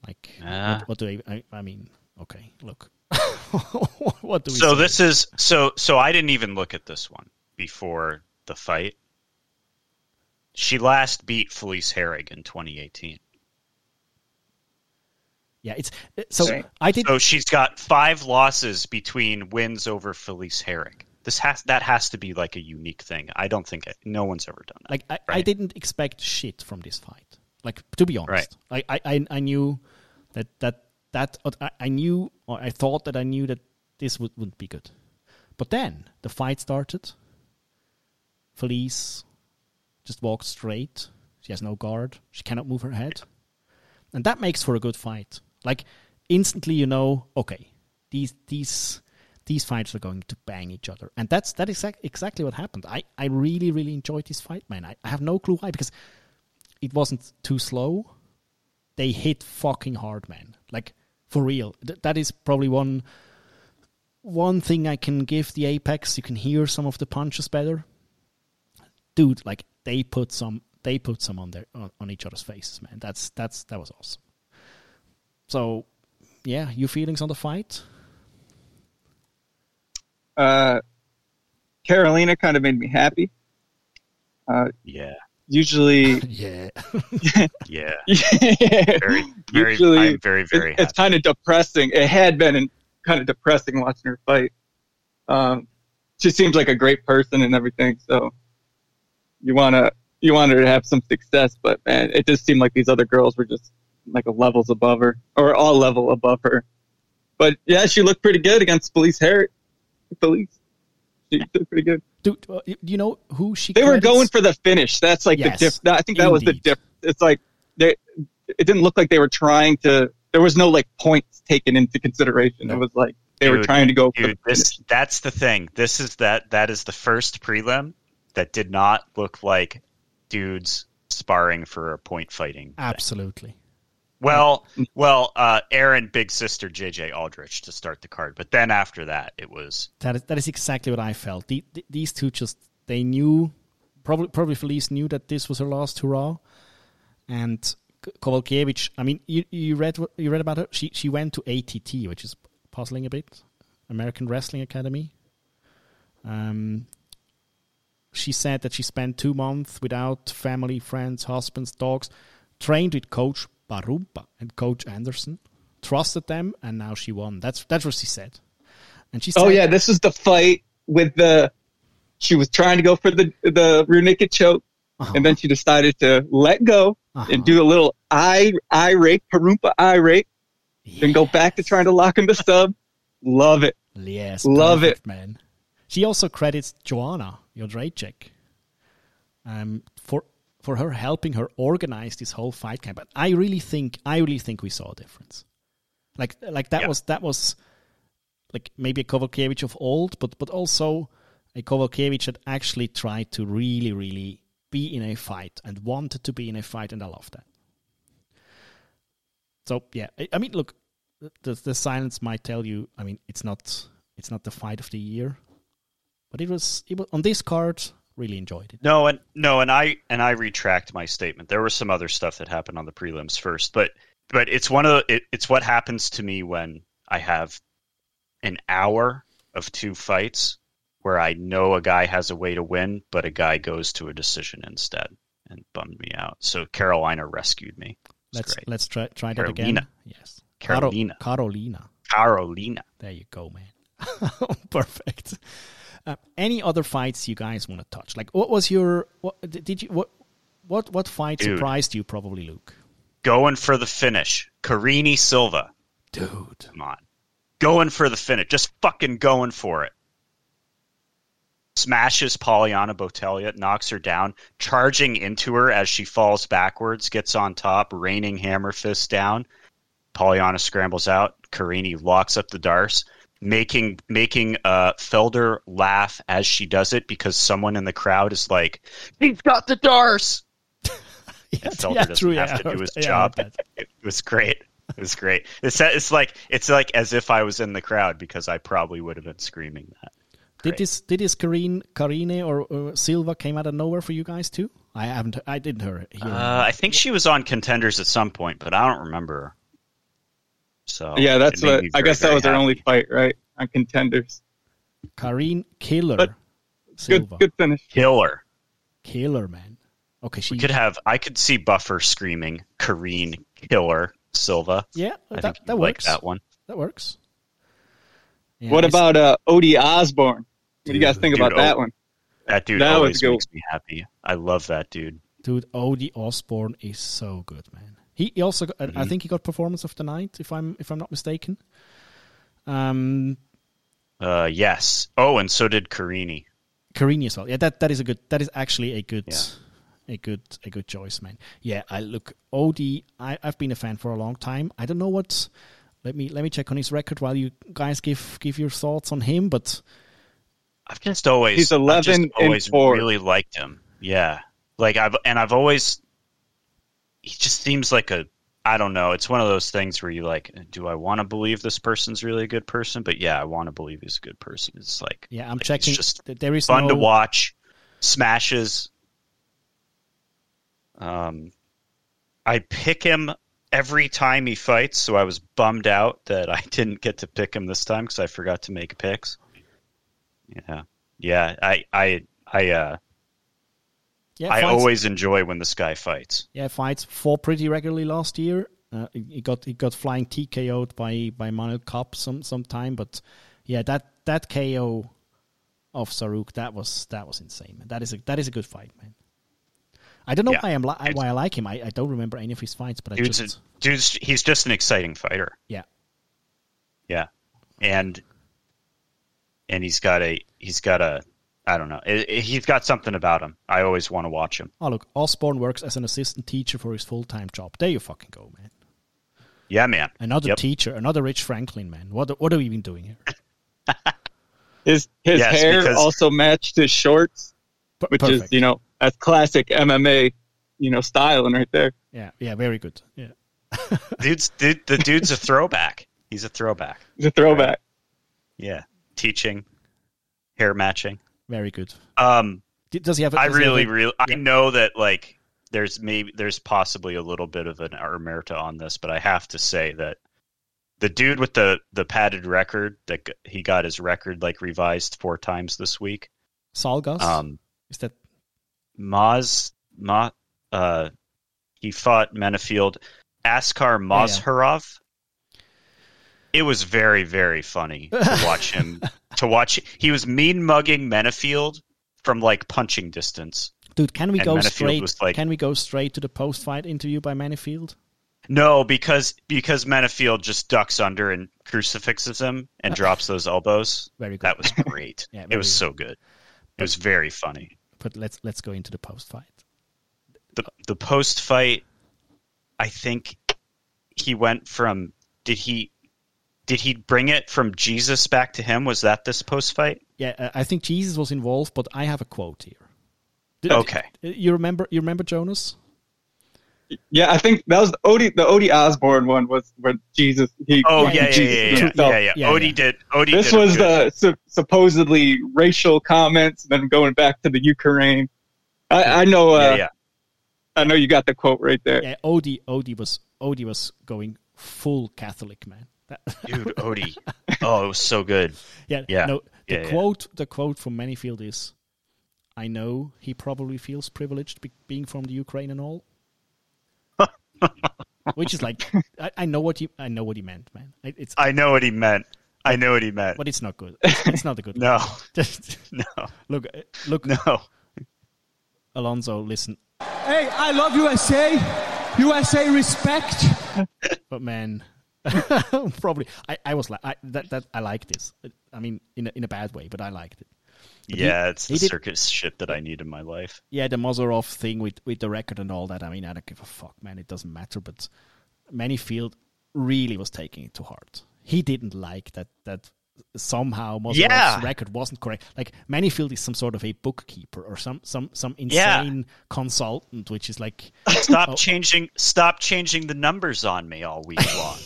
Speaker 1: like
Speaker 2: Ah.
Speaker 1: what, what do I, I I mean? Okay, look, what do we?
Speaker 2: So
Speaker 1: say?
Speaker 2: this is so so I didn't even look at this one before the fight. She last beat Felice Herrig in 2018.
Speaker 1: yeah, it's uh, so
Speaker 3: Same.
Speaker 1: I did
Speaker 2: So she's got five losses between wins over Felice Herrig. This has that has to be like a unique thing. I don't think it, no one's ever done that.
Speaker 1: Like I, I didn't expect shit from this fight. Like to be honest, I, I, I, I knew that that that uh, I, I knew or I thought that I knew that this would wouldn't be good. But then the fight started. Felice just walked straight. She has no guard. She cannot move her head, and that makes for a good fight. Like instantly, you know, okay, these these these fights are going to bang each other, and that's that is exact, exactly what happened. I I really really enjoyed this fight, man. I, I have no clue why because it wasn't too slow. They hit fucking hard, man. Like for real. Th- that is probably one one thing I can give the Apex. You can hear some of the punches better, dude. Like they put some they put some on their on, on each other's faces, man. That's that's that was awesome. So, yeah, your feelings on the fight?
Speaker 3: Uh, Karolina kind of made me happy. Uh,
Speaker 2: Yeah,
Speaker 3: usually,
Speaker 1: Yeah,
Speaker 2: yeah.
Speaker 3: yeah,
Speaker 2: Very, very.
Speaker 3: Usually,
Speaker 2: I'm very, very
Speaker 3: it's, it's kind of depressing. It had been in, kind of depressing watching her fight. Um, she seems like a great person and everything. So you wanna you want her to have some success, but man, it just seemed like these other girls were just like a levels above her or all level above her. But yeah, she looked pretty good against Felice Herrig. Felice, she looked pretty good.
Speaker 1: dude. uh, Do you know who she?
Speaker 3: They were going for the finish. That's like
Speaker 1: Yes,
Speaker 3: the diff. I think that was the
Speaker 1: indeed.
Speaker 3: diff. It's like they. It didn't look like they were trying to. There was no like points taken into consideration.
Speaker 1: No.
Speaker 3: It was like they were trying to go for
Speaker 2: Dude,
Speaker 3: the
Speaker 2: this, that's the thing. This is that that is the first prelim that did not look like dudes sparring for a point fighting. thing. Well, well, uh, Aaron, big sister JJ Aldrich to start the card, but then after that, it was
Speaker 1: That is that is exactly what I felt. The, the, these two just they knew probably probably Felice knew that this was her last hurrah, and Kowalkiewicz. I mean, you you read you read about her. She she went to ATT, which is puzzling a bit. American Wrestling Academy. Um, she said that she spent two months without family, friends, husbands, dogs, trained with Coach Barumpa and Coach Anderson, trusted them, and now she won. That's that's what she said. And she said,
Speaker 3: Oh yeah, this is the fight with the. She was trying to go for the the rear naked choke,
Speaker 1: Uh-huh.
Speaker 3: and then she decided to let go
Speaker 1: Uh-huh.
Speaker 3: and do a little eye eye rake, Harumpa eye rake, then go back to trying to lock in the sub. Love it.
Speaker 1: Yes,
Speaker 3: Love
Speaker 1: perfect, man. She also credits Joanna, your Drake chick, um, for her helping her organize this whole fight camp. But I really think I really think we saw a difference. Like like that
Speaker 2: Yeah.
Speaker 1: was that was like maybe a Kowalkiewicz of old, but but also a Kowalkiewicz that actually tried to really really be in a fight and wanted to be in a fight, and I love that. So yeah, I, I mean, look, the the silence might tell you. I mean, it's not it's not the fight of the year, but it was it was on this card. Really enjoyed it.
Speaker 2: No, and no, and I and I retract my statement. There was some other stuff that happened on the prelims first, but but it's one of the, it, it's what happens to me when I have an hour of two fights where I know a guy has a way to win, but a guy goes to a decision instead and bummed me out. So Karolina rescued me.
Speaker 1: Let's
Speaker 2: great.
Speaker 1: let's try try that again. Yes, Karolina. Karolina.
Speaker 2: Karolina.
Speaker 1: There you go, man. Perfect. Uh, any other fights you guys want to touch? Like, what was your? What did you? What? What? What fight
Speaker 2: Dude.
Speaker 1: surprised you? Probably Luke.
Speaker 2: Going for the finish. Karine Silva.
Speaker 1: Dude.
Speaker 2: Come on. Going for the finish. Just fucking going for it. Smashes Poliana Botelho, knocks her down, charging into her as she falls backwards, gets on top, raining hammer fist down. Pollyanna scrambles out. Karine locks up the Darce, making making uh, Felder laugh as she does it because someone in the crowd is like, "He's got the Darce."
Speaker 1: Yeah,
Speaker 2: Felder
Speaker 1: yeah,
Speaker 2: doesn't
Speaker 1: true. Yeah,
Speaker 2: have to do his
Speaker 1: yeah,
Speaker 2: job. It was great. It was great. It's it's like it's like as if I was in the crowd because I probably would have been screaming that.
Speaker 1: Did
Speaker 2: Great.
Speaker 1: this? Did this Karine, Karine or uh, Silva came out of nowhere for you guys too? I haven't. I didn't hear it. Hear
Speaker 2: Uh, I think she was on contenders at some point, but I don't remember. Her. So
Speaker 3: yeah, that's what
Speaker 2: me
Speaker 3: I guess that
Speaker 2: very
Speaker 3: was their only fight, right? On contenders.
Speaker 1: Karine Killer
Speaker 3: But-
Speaker 1: Silva.
Speaker 3: Good good finish.
Speaker 2: killer.
Speaker 1: Killer man. Okay, she
Speaker 2: We could have. I could see Buffer screaming Karine Killer Silva.
Speaker 1: Yeah,
Speaker 2: I
Speaker 1: that,
Speaker 2: think
Speaker 1: that
Speaker 2: you'd like
Speaker 1: works.
Speaker 2: that one.
Speaker 1: That works. Yeah,
Speaker 3: what
Speaker 1: I s-
Speaker 3: about uh, Odie Osbourne? What do you guys think
Speaker 2: Dude,
Speaker 3: about that
Speaker 2: oh.
Speaker 3: one?
Speaker 2: That dude
Speaker 3: That was
Speaker 2: always makes me happy. I love that dude.
Speaker 1: dude? Odie Osbourne is so good, man. He, he also, got, I
Speaker 2: Mm-hmm.
Speaker 1: think he got performance of the night, if I'm if I'm not mistaken. Um,
Speaker 2: Uh, yes. Oh, and so did Karine.
Speaker 1: Karine as well. Yeah, that that is a good. That is actually a good,
Speaker 2: Yeah.
Speaker 1: a good, a good choice, man. Yeah, I look Odie. I I've been a fan for a long time. I don't know what. Let me let me check on his record while you guys give give your thoughts on him. But
Speaker 2: I've just always
Speaker 3: He's
Speaker 2: I've
Speaker 3: 11
Speaker 2: just
Speaker 3: and
Speaker 2: always
Speaker 3: four.
Speaker 2: really liked him. Yeah. Like I've and I've always he just seems like a I don't know. It's one of those things where you like, do I want to believe this person's really a good person? But yeah, I want to believe he's a good person. It's like
Speaker 1: yeah, I'm
Speaker 2: like,
Speaker 1: checking.
Speaker 2: just
Speaker 1: th- there is
Speaker 2: fun
Speaker 1: no,
Speaker 2: to watch. Smashes. Um, I pick him every time he fights, so I was bummed out that I didn't get to pick him this time because I forgot to make picks. Yeah, yeah. I, I, I, uh,
Speaker 1: Yeah,
Speaker 2: I
Speaker 1: fights-
Speaker 2: always enjoy when this guy fights.
Speaker 1: Yeah, fights four pretty regularly last year. Uh, he got he got flying TKO'd by by Manel Kape some sometime, but yeah, that that KO of Saruk that was that was insane. Man. That is a that is a good fight, man. I don't know
Speaker 2: Yeah.
Speaker 1: why I'm li- why I like him. I, I don't remember any of his fights, but I
Speaker 2: Dude's,
Speaker 1: just
Speaker 2: a, dude's, he's just an exciting fighter.
Speaker 1: yeah
Speaker 2: Yeah, and and he's got a he's got a I don't know. It, it- he's got something about him. I always want to watch him.
Speaker 1: Oh look, Osbourne works as an assistant teacher for his full time job. There you fucking go, man.
Speaker 2: Yeah, man.
Speaker 1: Another
Speaker 2: Yep.
Speaker 1: teacher, another Rich Franklin, man. What what are we even doing here?
Speaker 3: His his
Speaker 2: Yes,
Speaker 3: hair
Speaker 2: because-
Speaker 3: also matched his shorts,
Speaker 1: Per-
Speaker 3: which
Speaker 1: perfect.
Speaker 3: is you know that's classic MMA, you know, styling right there.
Speaker 1: yeah, yeah, very good. Yeah,
Speaker 2: Dude's dude, the dude's a throwback. He's a throwback.
Speaker 3: It's a throwback.
Speaker 2: Yeah, teaching, hair matching.
Speaker 1: Very good.
Speaker 2: Um,
Speaker 1: Does he have? a-
Speaker 2: I
Speaker 1: he have
Speaker 2: really,
Speaker 1: a-
Speaker 2: really, I know that like there's maybe there's possibly a little bit of an omerta on this, but I have to say that the dude with the the padded record that he got his record like revised four times this week.
Speaker 1: Zhalgas.
Speaker 2: Um,
Speaker 1: is that
Speaker 2: Maz Ma, uh, he fought Menifield, Askar Mozharov. It was very, very funny to watch him. to watch, he was mean mugging Menifield from like punching distance.
Speaker 1: Dude, can we
Speaker 2: And
Speaker 1: go straight?
Speaker 2: like-
Speaker 1: can we go straight to the post-fight interview by Menifield?
Speaker 2: No, because because Menifield just ducks under and crucifixes him and uh, drops those elbows.
Speaker 1: Very good.
Speaker 2: That was great.
Speaker 1: Yeah,
Speaker 2: it was so good. It was very funny.
Speaker 1: But let's let's go into the post-fight.
Speaker 2: The the post fight, I think he went from did he did he bring it from Jesus back to him? Was that this post fight?
Speaker 1: Yeah, uh, I think Jesus was involved, but I have a quote here. Did-
Speaker 2: Okay.
Speaker 1: You remember? You remember Jonas?
Speaker 3: Yeah, I think that was the Odie. The Odie Osbourne one was when Jesus. He,
Speaker 2: Oh
Speaker 1: Yeah,
Speaker 2: yeah, yeah,
Speaker 3: Jesus
Speaker 2: yeah, yeah, yeah,
Speaker 3: himself.
Speaker 2: yeah, yeah.
Speaker 1: Yeah,
Speaker 2: Odie
Speaker 1: yeah.
Speaker 2: did. Odie
Speaker 3: This
Speaker 2: did
Speaker 3: was the su- supposedly racial comments, then going back to the Ukraine. I, I know. Uh,
Speaker 2: yeah, yeah.
Speaker 3: I know you got the quote right there.
Speaker 1: Yeah, Odie, Odie was Odie was going full Catholic man. That-
Speaker 2: dude, Odie. Oh, it was so good.
Speaker 1: yeah,
Speaker 2: Yeah.
Speaker 1: No, the
Speaker 2: Yeah, yeah.
Speaker 1: quote, the quote from Menifield is, "I know he probably feels privileged be- being from the Ukraine and all." Which is like, I, I know what he, I know what he meant, man. It- It's,
Speaker 2: I know what he meant. I know what he meant.
Speaker 1: but it's not good. It's, it's not a good.
Speaker 2: No,
Speaker 1: Just
Speaker 2: no,
Speaker 1: look, uh, look,
Speaker 2: no.
Speaker 1: Alonso. Listen,
Speaker 6: Hey, I love USA. USA respect.
Speaker 1: but man, probably I, I was like I, that that I like this. I mean, in a, in a bad way, but I liked it. he-
Speaker 2: Yeah, it's
Speaker 1: he
Speaker 2: the
Speaker 1: did-
Speaker 2: circus shit that I need in my life.
Speaker 1: yeah, the Mozharov thing with, with the record and all that. I mean, I don't give a fuck, man. It doesn't matter. But Menifield really was taking it to heart. He didn't like that that somehow Mozharov's
Speaker 2: Yeah.
Speaker 1: record wasn't correct. Like Menifield is some sort of a bookkeeper or some some some
Speaker 2: Yeah.
Speaker 1: insane consultant, which is like
Speaker 2: Stop
Speaker 1: Oh.
Speaker 2: changing. Stop changing the numbers on me all week long.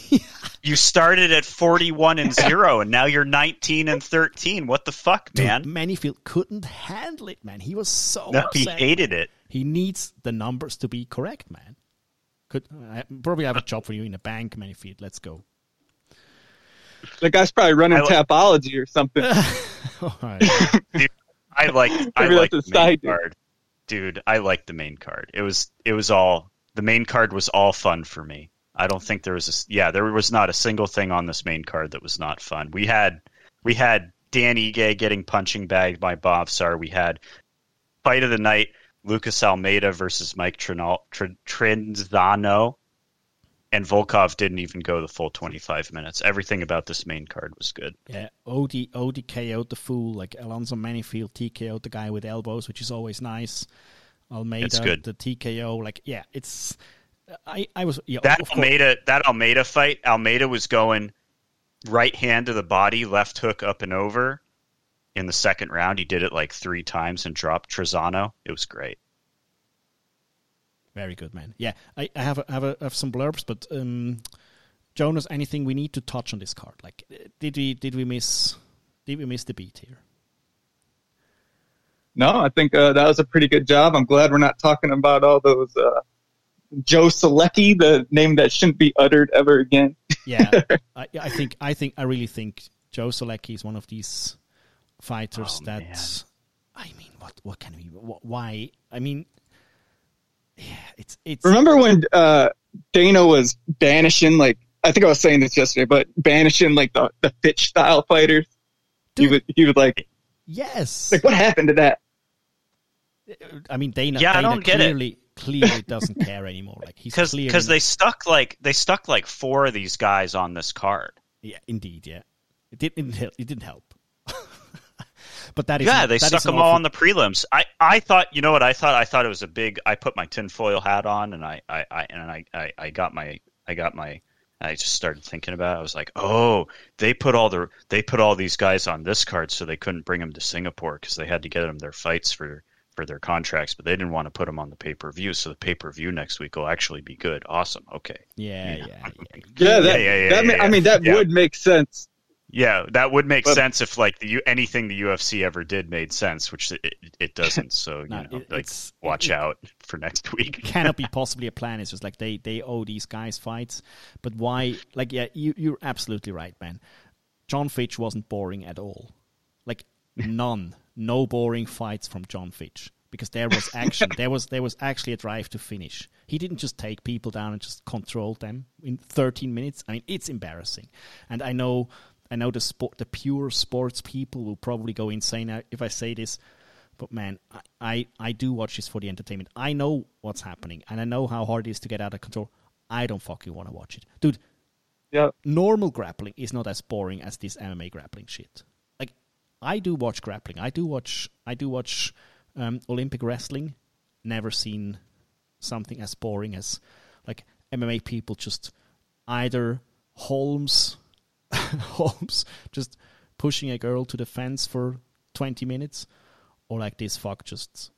Speaker 2: You started at forty-one and zero, and now you're nineteen and thirteen. What the fuck, man?
Speaker 1: Menifield couldn't handle it, man. He was so
Speaker 2: No, he hated it.
Speaker 1: He needs the numbers to be correct, man. Could I probably have a job for you in a bank, Menifield. Let's go.
Speaker 3: The guy's probably running
Speaker 2: I like-
Speaker 3: Tapology or something.
Speaker 1: All right.
Speaker 2: Dude, I like. I
Speaker 3: Maybe
Speaker 2: like
Speaker 3: that's
Speaker 2: the main
Speaker 3: side dude.
Speaker 2: card, dude. I like the main card. It was. It was all. The main card was all fun for me. I don't think there was a. Yeah, there was not a single thing on this main card that was not fun. We had. We had Dan Ige getting punching bagged by Movsar. We had fight of the night. Lucas Almeida versus Mike Trinal, Tr- Trizano. And Volkov didn't even go the full 25 minutes. Everything about this main card was good.
Speaker 1: Yeah, Odie, Odie KO'd the fool, like Alonso Menifield TKO'd the guy with elbows, which is always nice. Almeida, the TKO, like, yeah, it's. I, I was. Yeah,
Speaker 2: that
Speaker 1: of course-
Speaker 2: Almeida that Almeida fight, Almeida was going right hand to the body, left hook up and over. In the second round, he did it like three times and dropped Trizano. It was great.
Speaker 1: Very good, man. Yeah, I, I have a, have, a, have some blurbs, but um, Jonas, anything we need to touch on this card? Like, uh, did we did we miss did we miss the beat here?
Speaker 3: No, I think uh, that was a pretty good job. I'm glad we're not talking about all those uh, Joe Solecki, the name that shouldn't be uttered ever again.
Speaker 1: Yeah, I, I think I think I really think Joe Solecki is one of these fighters
Speaker 2: Oh,
Speaker 1: that
Speaker 2: man.
Speaker 1: I mean, what what can we wh- why? I mean, yeah, it's it's
Speaker 3: Remember when uh, Dana was banishing, like, I think I was saying this yesterday, but banishing, like, the, the Fitch style fighters? He would, he would, like,
Speaker 1: yes.
Speaker 3: like, what happened to that?
Speaker 1: I mean, Dana.
Speaker 2: Yeah, I
Speaker 1: Dana
Speaker 2: don't get it.
Speaker 1: Clearly, doesn't care anymore. Like he's
Speaker 2: because because they stuck like they stuck like four of these guys on this card.
Speaker 1: Yeah, indeed. Yeah, it didn't help. It didn't help. but that is
Speaker 2: Yeah, they stuck them all on the prelims. I, I thought you know what I thought I thought it was a big. I put my tinfoil hat on and I, I, I and I, I, I got my I got my. I just started thinking about. it. I was like, oh, they put all the they put all these guys on this card so they couldn't bring them to Singapore because they had to get them their fights for for their contracts, but they didn't want to put them on the pay per view. So the pay per view next week will actually be good. Awesome. Okay.
Speaker 1: Yeah,
Speaker 2: Yeah.
Speaker 1: yeah, yeah.
Speaker 3: Yeah, that,
Speaker 2: yeah, yeah,
Speaker 3: that
Speaker 2: yeah,
Speaker 3: ma- I mean, that
Speaker 2: Yeah.
Speaker 3: would make sense.
Speaker 2: Yeah, that would make
Speaker 3: But-
Speaker 2: sense if like the U- anything the UFC ever did made sense, which it, it doesn't. So you
Speaker 1: No,
Speaker 2: know,
Speaker 1: it-
Speaker 2: like watch
Speaker 1: it-
Speaker 2: out for next week.
Speaker 1: cannot be possibly a plan. It's just like they they owe these guys fights, but why? Like, yeah, you you're absolutely right, man. John Fitch wasn't boring at all. Like none, no boring fights from John Fitch because there was action. there was there was actually a drive to finish. He didn't just take people down and just control them in 13 minutes. I mean, it's embarrassing. And I know I know the sport, the pure sports people will probably go insane if I say this. But man, I, I, I do watch this for the entertainment. I know what's happening, and I know how hard it is to get out of control. I don't fucking want to watch it, dude.
Speaker 3: Yeah.
Speaker 1: Normal grappling is not as boring as this MMA grappling shit. I do watch grappling. I do watch. I do watch um, Olympic wrestling. Never seen something as boring as like MMA people just either Holmes, Holmes just pushing a girl to the fence for twenty minutes, or like this fuck just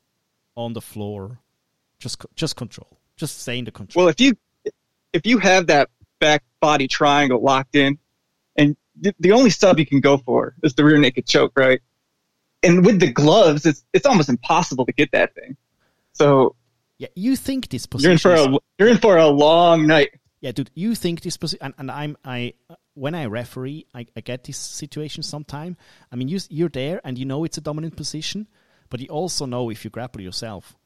Speaker 1: on the floor, just just control, just stay in the control.
Speaker 3: Well, if you if you have that back body triangle locked in, the, the only sub you can go for is the rear naked choke, right? And with the gloves, it's it's almost impossible to get that thing. So
Speaker 1: yeah, you think this position?
Speaker 3: you're in for a you're in for a long night.
Speaker 1: Yeah, dude, you think this position, and, and I'm I when I referee, I, I get this situation sometime. I mean, you you're there and you know it's a dominant position, but you also know if you grapple yourself,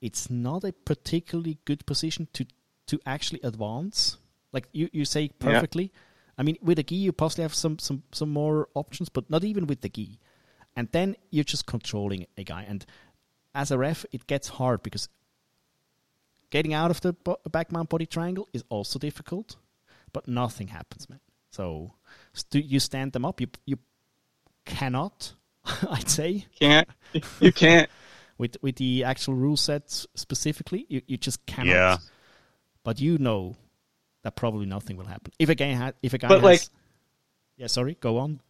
Speaker 1: it's not a particularly good position to to actually advance. Like you, you say perfectly. I mean, with a gi, you possibly have some some some more options, but not even with the gi. And then you're just controlling a guy, and as a ref, it gets hard because getting out of the bo- back mount body triangle is also difficult, but nothing happens, man. So st- you stand them up. You you cannot, I'd say,
Speaker 3: Can't you can't.
Speaker 1: with with the actual rule sets specifically, you, you just cannot.
Speaker 2: Yeah.
Speaker 1: But you know that probably nothing will happen if a guy ha- if a guy
Speaker 3: But,
Speaker 1: has,
Speaker 3: like-
Speaker 1: yeah, sorry, go on.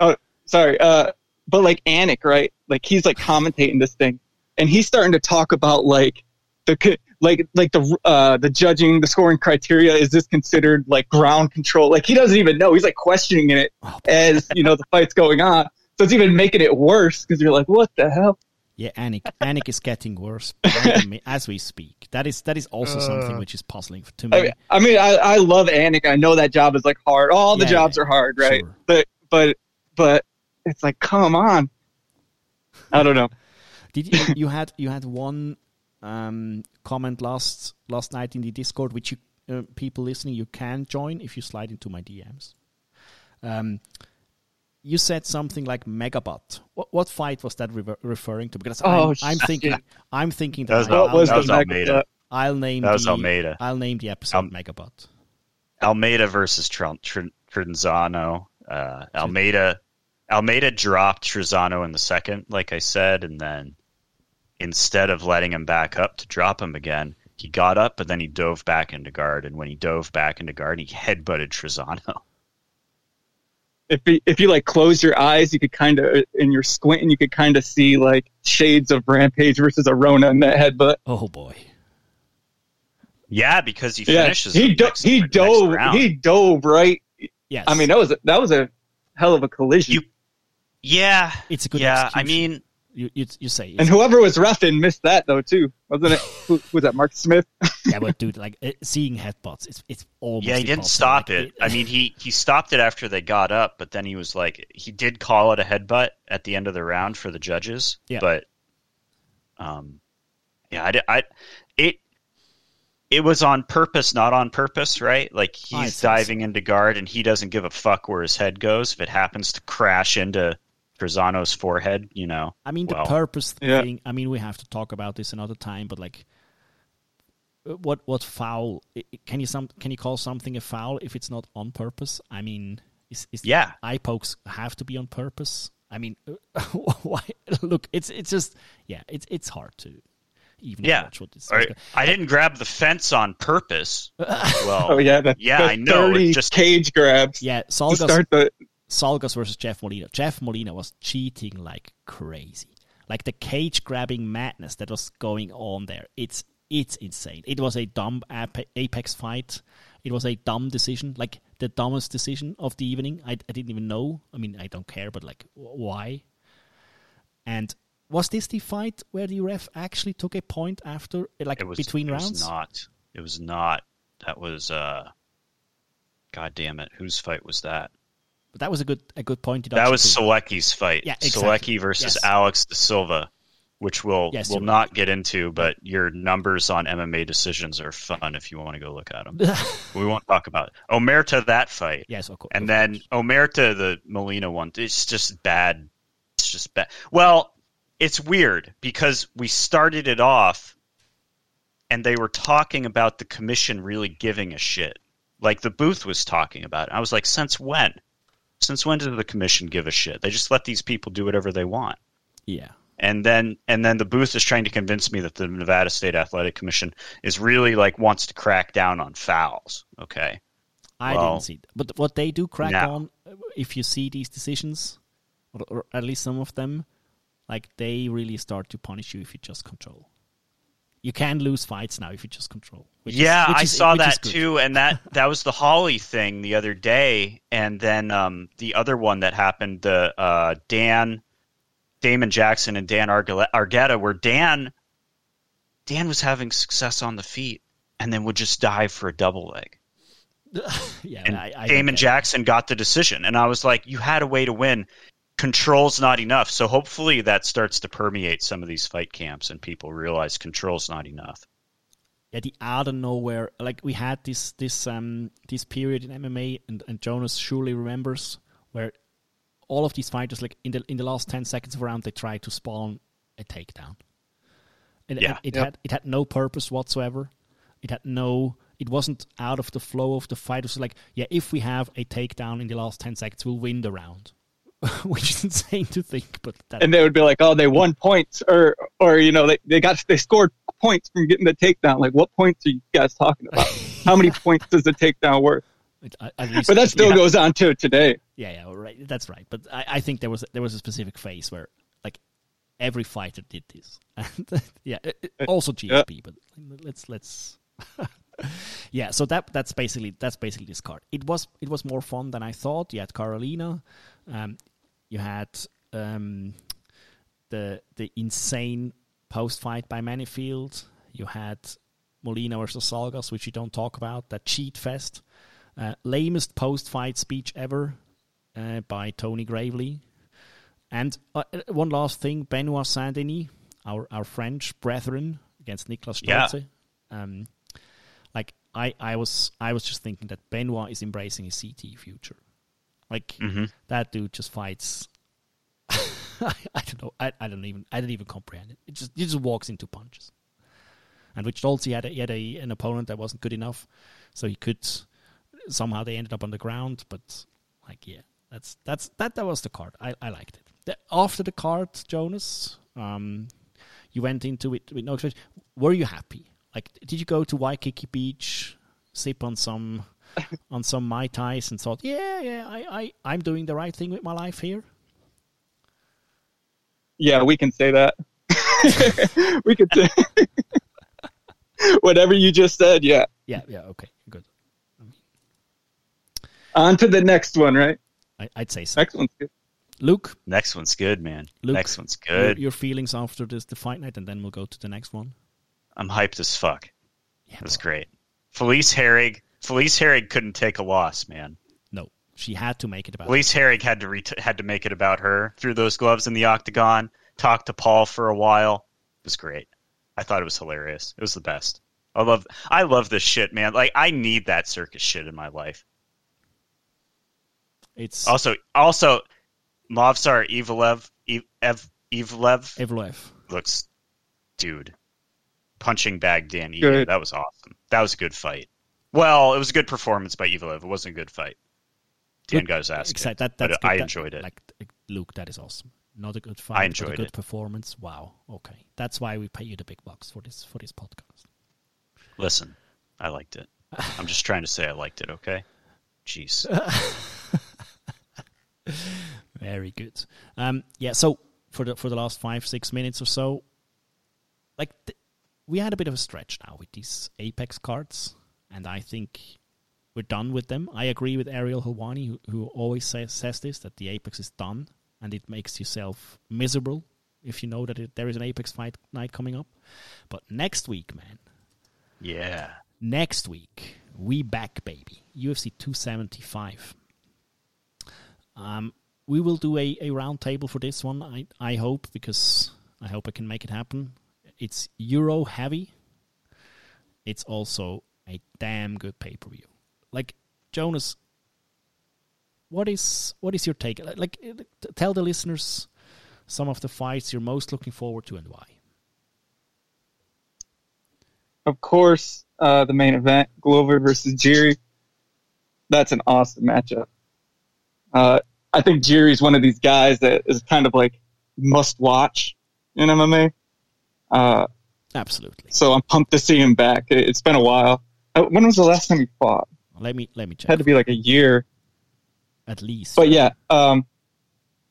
Speaker 3: Oh, sorry. Uh, but like Anik, right? Like he's like commentating this thing, and he's starting to talk about like the like like the uh the judging, the scoring criteria. Is this considered like ground control? Like he doesn't even know. He's like questioning it
Speaker 1: Oh,
Speaker 3: as you know the fight's going on. So it's even making it worse because you're like, what the hell?
Speaker 1: Yeah, Anik, Anik is getting worse as we speak. That is that is also something which is puzzling to me.
Speaker 3: I mean, I mean, I, I love Anik. I know that job is like hard. All the
Speaker 1: Yeah,
Speaker 3: jobs
Speaker 1: yeah,
Speaker 3: are hard, right?
Speaker 1: sure.
Speaker 3: But but but it's like, come on. I don't know.
Speaker 1: Did you you had you had one um, comment last last night in the Discord, which you uh, people listening you can join if you slide into my DMs. Um, you said something like Megabot. What, what fight was that rever- referring to? Because
Speaker 3: Oh,
Speaker 1: I'm, I'm thinking I'm thinking
Speaker 2: That
Speaker 1: that,
Speaker 2: was
Speaker 1: I,
Speaker 2: Al-
Speaker 3: What was
Speaker 2: that
Speaker 3: the
Speaker 2: was Almeida.
Speaker 1: I'll name
Speaker 2: That was
Speaker 1: the
Speaker 2: Almeida.
Speaker 1: I'll name the episode
Speaker 2: Um,
Speaker 1: Megabot.
Speaker 2: Almeida versus Tr- Tr- Trizano. Uh, Almeida Almeida dropped Trizano in the second, like I said, and then instead of letting him back up to drop him again, he got up, but then he dove back into guard. And when he dove back into guard, he headbutted Trizano.
Speaker 3: if you, if you like close your eyes, you could kind uh, of, and you're squinting, you could kind of see like shades of Rampage versus Arona in that headbutt.
Speaker 1: Oh boy.
Speaker 2: Yeah, because he
Speaker 3: Yeah,
Speaker 2: finishes.
Speaker 3: he
Speaker 2: him
Speaker 3: do-
Speaker 2: next-
Speaker 3: he
Speaker 2: next
Speaker 3: dove
Speaker 2: round.
Speaker 3: he dove right.
Speaker 1: Yes.
Speaker 3: I mean that was a, that was a hell of a collision.
Speaker 2: You- yeah,
Speaker 1: It's a good
Speaker 2: Yeah, I mean,
Speaker 1: you you, you say
Speaker 3: and whoever was refing missed that though too, wasn't it? Who, who was that? Mark Smith.
Speaker 1: yeah, but dude, like seeing headbutts, it's it's almost
Speaker 2: Yeah, he didn't stop
Speaker 1: Like,
Speaker 2: it. I mean, he he stopped it after they got up, but then he was like, he did call it a headbutt at the end of the round for the judges.
Speaker 1: Yeah.
Speaker 2: But, um, yeah, I, di- I it it was on purpose, not on purpose, right? Like he's
Speaker 1: say
Speaker 2: diving into guard and he doesn't give a fuck where his head goes. If it happens to crash into Trizano's forehead, you know.
Speaker 1: I mean, the purpose
Speaker 3: Yeah.
Speaker 1: thing. I mean, we have to talk about this another time. But like, what what foul? i- i- Can you some can you call something a foul if it's not on purpose? I mean, is, is
Speaker 2: Yeah.
Speaker 1: eye pokes have to be on purpose? I mean, why? Look, it's it's just yeah, it's it's hard to even
Speaker 2: Yeah.
Speaker 1: watch what this.
Speaker 2: Or, I didn't grab the fence on purpose. well,
Speaker 3: Oh yeah, the,
Speaker 2: Yeah,
Speaker 3: the
Speaker 2: I know, it's just-
Speaker 3: cage grabs
Speaker 1: yeah,
Speaker 3: to
Speaker 1: Zhalgas
Speaker 3: start the.
Speaker 1: Zhalgas versus Jeff Molina. Jeff Molina was cheating like crazy. Like the cage grabbing madness that was going on there. It's it's insane. It was a dumb apex fight. It was a dumb decision, like the dumbest decision of the evening. I, I didn't even know. I mean, I don't care, but like, wh- why? And was this the fight where the ref actually took a point after, like
Speaker 2: it was
Speaker 1: between
Speaker 2: it
Speaker 1: rounds?
Speaker 2: Was not. It was not. That was. uh God damn it! Whose fight was that?
Speaker 1: But that was a good a good point.
Speaker 2: That was
Speaker 1: too.
Speaker 2: Solecki's fight.
Speaker 1: Yeah, exactly.
Speaker 2: Solecki versus
Speaker 1: Yes.
Speaker 2: Alex De Silva, which we'll
Speaker 1: Yes,
Speaker 2: we'll not get into. But your numbers on MMA decisions are fun if you want to go look at them. we won't talk about it. Omerta that fight,
Speaker 1: yes, of course.
Speaker 2: and then Omerta the Molina one. It's just bad. It's just bad. Well, it's weird because we started it off and they were talking about the commission really giving a shit. Like the booth was talking about it. I was like, since when? Since when did the commission give a shit? They just let these people do whatever they want.
Speaker 1: Yeah.
Speaker 2: And then and then the booth is trying to convince me that the Nevada State Athletic Commission is really like wants to crack down on fouls. Okay.
Speaker 1: I
Speaker 2: Well,
Speaker 1: didn't see that. But what they do crack
Speaker 2: now.
Speaker 1: on, if you see these decisions, or, or at least some of them, like they really start to punish you if you just control. You can lose fights now if you just control. is-
Speaker 2: yeah,
Speaker 1: which
Speaker 2: I
Speaker 1: is-
Speaker 2: saw that too, and that that was the Holly thing the other day, and then um, the other one that happened, the uh, Dan, Damon Jackson and Dan Argueta, where Dan, Dan was having success on the feet, and then would just dive for a double leg,
Speaker 1: Yeah,
Speaker 2: and
Speaker 1: I, I
Speaker 2: Damon. Jackson got the decision, and I was like, you had a way to win. Control's not enough, so hopefully that starts to permeate some of these fight camps, and people realize control's not enough.
Speaker 1: yeah, the out of nowhere. Like we had this this um this period in MMA, and, and Jonas surely remembers where all of these fighters, like in the in the last ten seconds of a round, they tried to spawn a takedown. And
Speaker 2: Yeah.
Speaker 1: it,
Speaker 3: Yep.
Speaker 1: had it had no purpose whatsoever. It had no. It wasn't out of the flow of the fight. It was like, yeah, if we have a takedown in the last ten seconds, we'll win the round. Which is insane to think, but that,
Speaker 3: and they would be like, "Oh, they won points," or or you know, they, they got they scored points from getting the takedown. Like, what points are you guys talking about? How many points does the takedown worth?
Speaker 1: it- at- at least-
Speaker 3: But that still
Speaker 1: yeah.
Speaker 3: goes on to today.
Speaker 1: Yeah, yeah, right. That's right. But I, I think there was there was a specific phase where like every fighter did this. And yeah, it- it- also GSP. But let's let's. yeah, so that that's basically that's basically this card. It was it was more fun than I thought. You had Karolina, um, you had um, the the insane post fight by Menifield. You had Molina versus Zhalgas, which you don't talk about. That cheat fest. Uh, lamest post fight speech ever uh, by Tony Gravely. And uh, uh, one last thing Benoit Saint Denis, our, our French brethren, against Niklas
Speaker 2: Yeah.
Speaker 1: Um, like, I, I, was, I was just thinking that Benoit is embracing his CT future. Like,
Speaker 2: Mhm.
Speaker 1: that dude just fights. I, I don't know. I, I don't even. I didn't even comprehend it. It just he just walks into punches. And with Stolze, he had a, he had a, an opponent that wasn't good enough, so he could somehow they ended up on the ground. But like, yeah, that's that's that that was the card. I, I liked it. The, after the card, Jonas, um, you went into it with no expectation. Were you happy? Like, did you go to Waikiki Beach, sip on some on some mai tais, and thought, yeah, yeah, I, I I'm doing the right thing with my life here?
Speaker 3: Yeah, we can say that. we could say whatever you just said. Yeah.
Speaker 1: Yeah, yeah, okay, good.
Speaker 3: On to the next one, right?
Speaker 1: I, I'd say so.
Speaker 3: Next one's good.
Speaker 1: Luke,
Speaker 2: Next one's good, man.
Speaker 1: Luke,
Speaker 2: Next one's
Speaker 1: your,
Speaker 2: good.
Speaker 1: your feelings after this the fight night, and then we'll go to the next one.
Speaker 2: I'm hyped as fuck.
Speaker 1: Yeah,
Speaker 2: It was
Speaker 1: bro.
Speaker 2: great. Felice Herrig. Felice Herrig couldn't take a loss, man.
Speaker 1: No, she had to make it about.
Speaker 2: Felice Herrig had to ret- had to make it about her. Threw those gloves in the octagon. Talked to Paul for a while. It was great. I thought it was hilarious. It was the best. I love I love this shit, man. Like I need that circus shit in my life.
Speaker 1: It's
Speaker 2: Also, also, Movsar Evlev Ev, Ev, Evlev
Speaker 1: Evloev.
Speaker 2: looks, dude, punching bag Dan Ige. That was awesome. That was a good fight. Well, it was a good performance by Evlev. It wasn't a good fight. Dan his ass kicked,
Speaker 1: That,
Speaker 2: but
Speaker 1: that's good.
Speaker 2: I
Speaker 1: That-
Speaker 2: enjoyed it.
Speaker 1: Like, Luke, that is awesome. Not a good fight.
Speaker 2: I
Speaker 1: but a good
Speaker 2: it.
Speaker 1: performance. Wow. Okay, that's why we pay you the big bucks for this for this podcast.
Speaker 2: Listen, I liked it. I'm just trying to say I liked it. Okay. Jeez.
Speaker 1: Very good. Um, yeah. So for the for the last five six minutes or so, like th- we had a bit of a stretch now with these Apex cards, and I think we're done with them. I agree with Ariel Helwani, who, who always says says this that the Apex is done, and it makes yourself miserable if you know that it, there is an Apex fight night coming up. But next week, man,
Speaker 2: Yeah.
Speaker 1: next week we back baby ufc 275 um we will do a, a round table for this one i i hope because i hope i can make it happen it's euro heavy it's also a damn good pay-per-view like jonas what is what is your take like tell the listeners some of the fights you're most looking forward to and why?
Speaker 3: Of course, uh, the main event, Glover versus Jiri. That's an awesome matchup. Uh, I think Jiri's one of these guys that is kind of like must watch in MMA. Uh,
Speaker 1: Absolutely.
Speaker 3: so I'm pumped to see him back. It's been a while. Uh, When was the last time he fought?
Speaker 1: Let me let me
Speaker 3: It
Speaker 1: check.
Speaker 3: had to be like a year.
Speaker 1: At least.
Speaker 3: But yeah, um,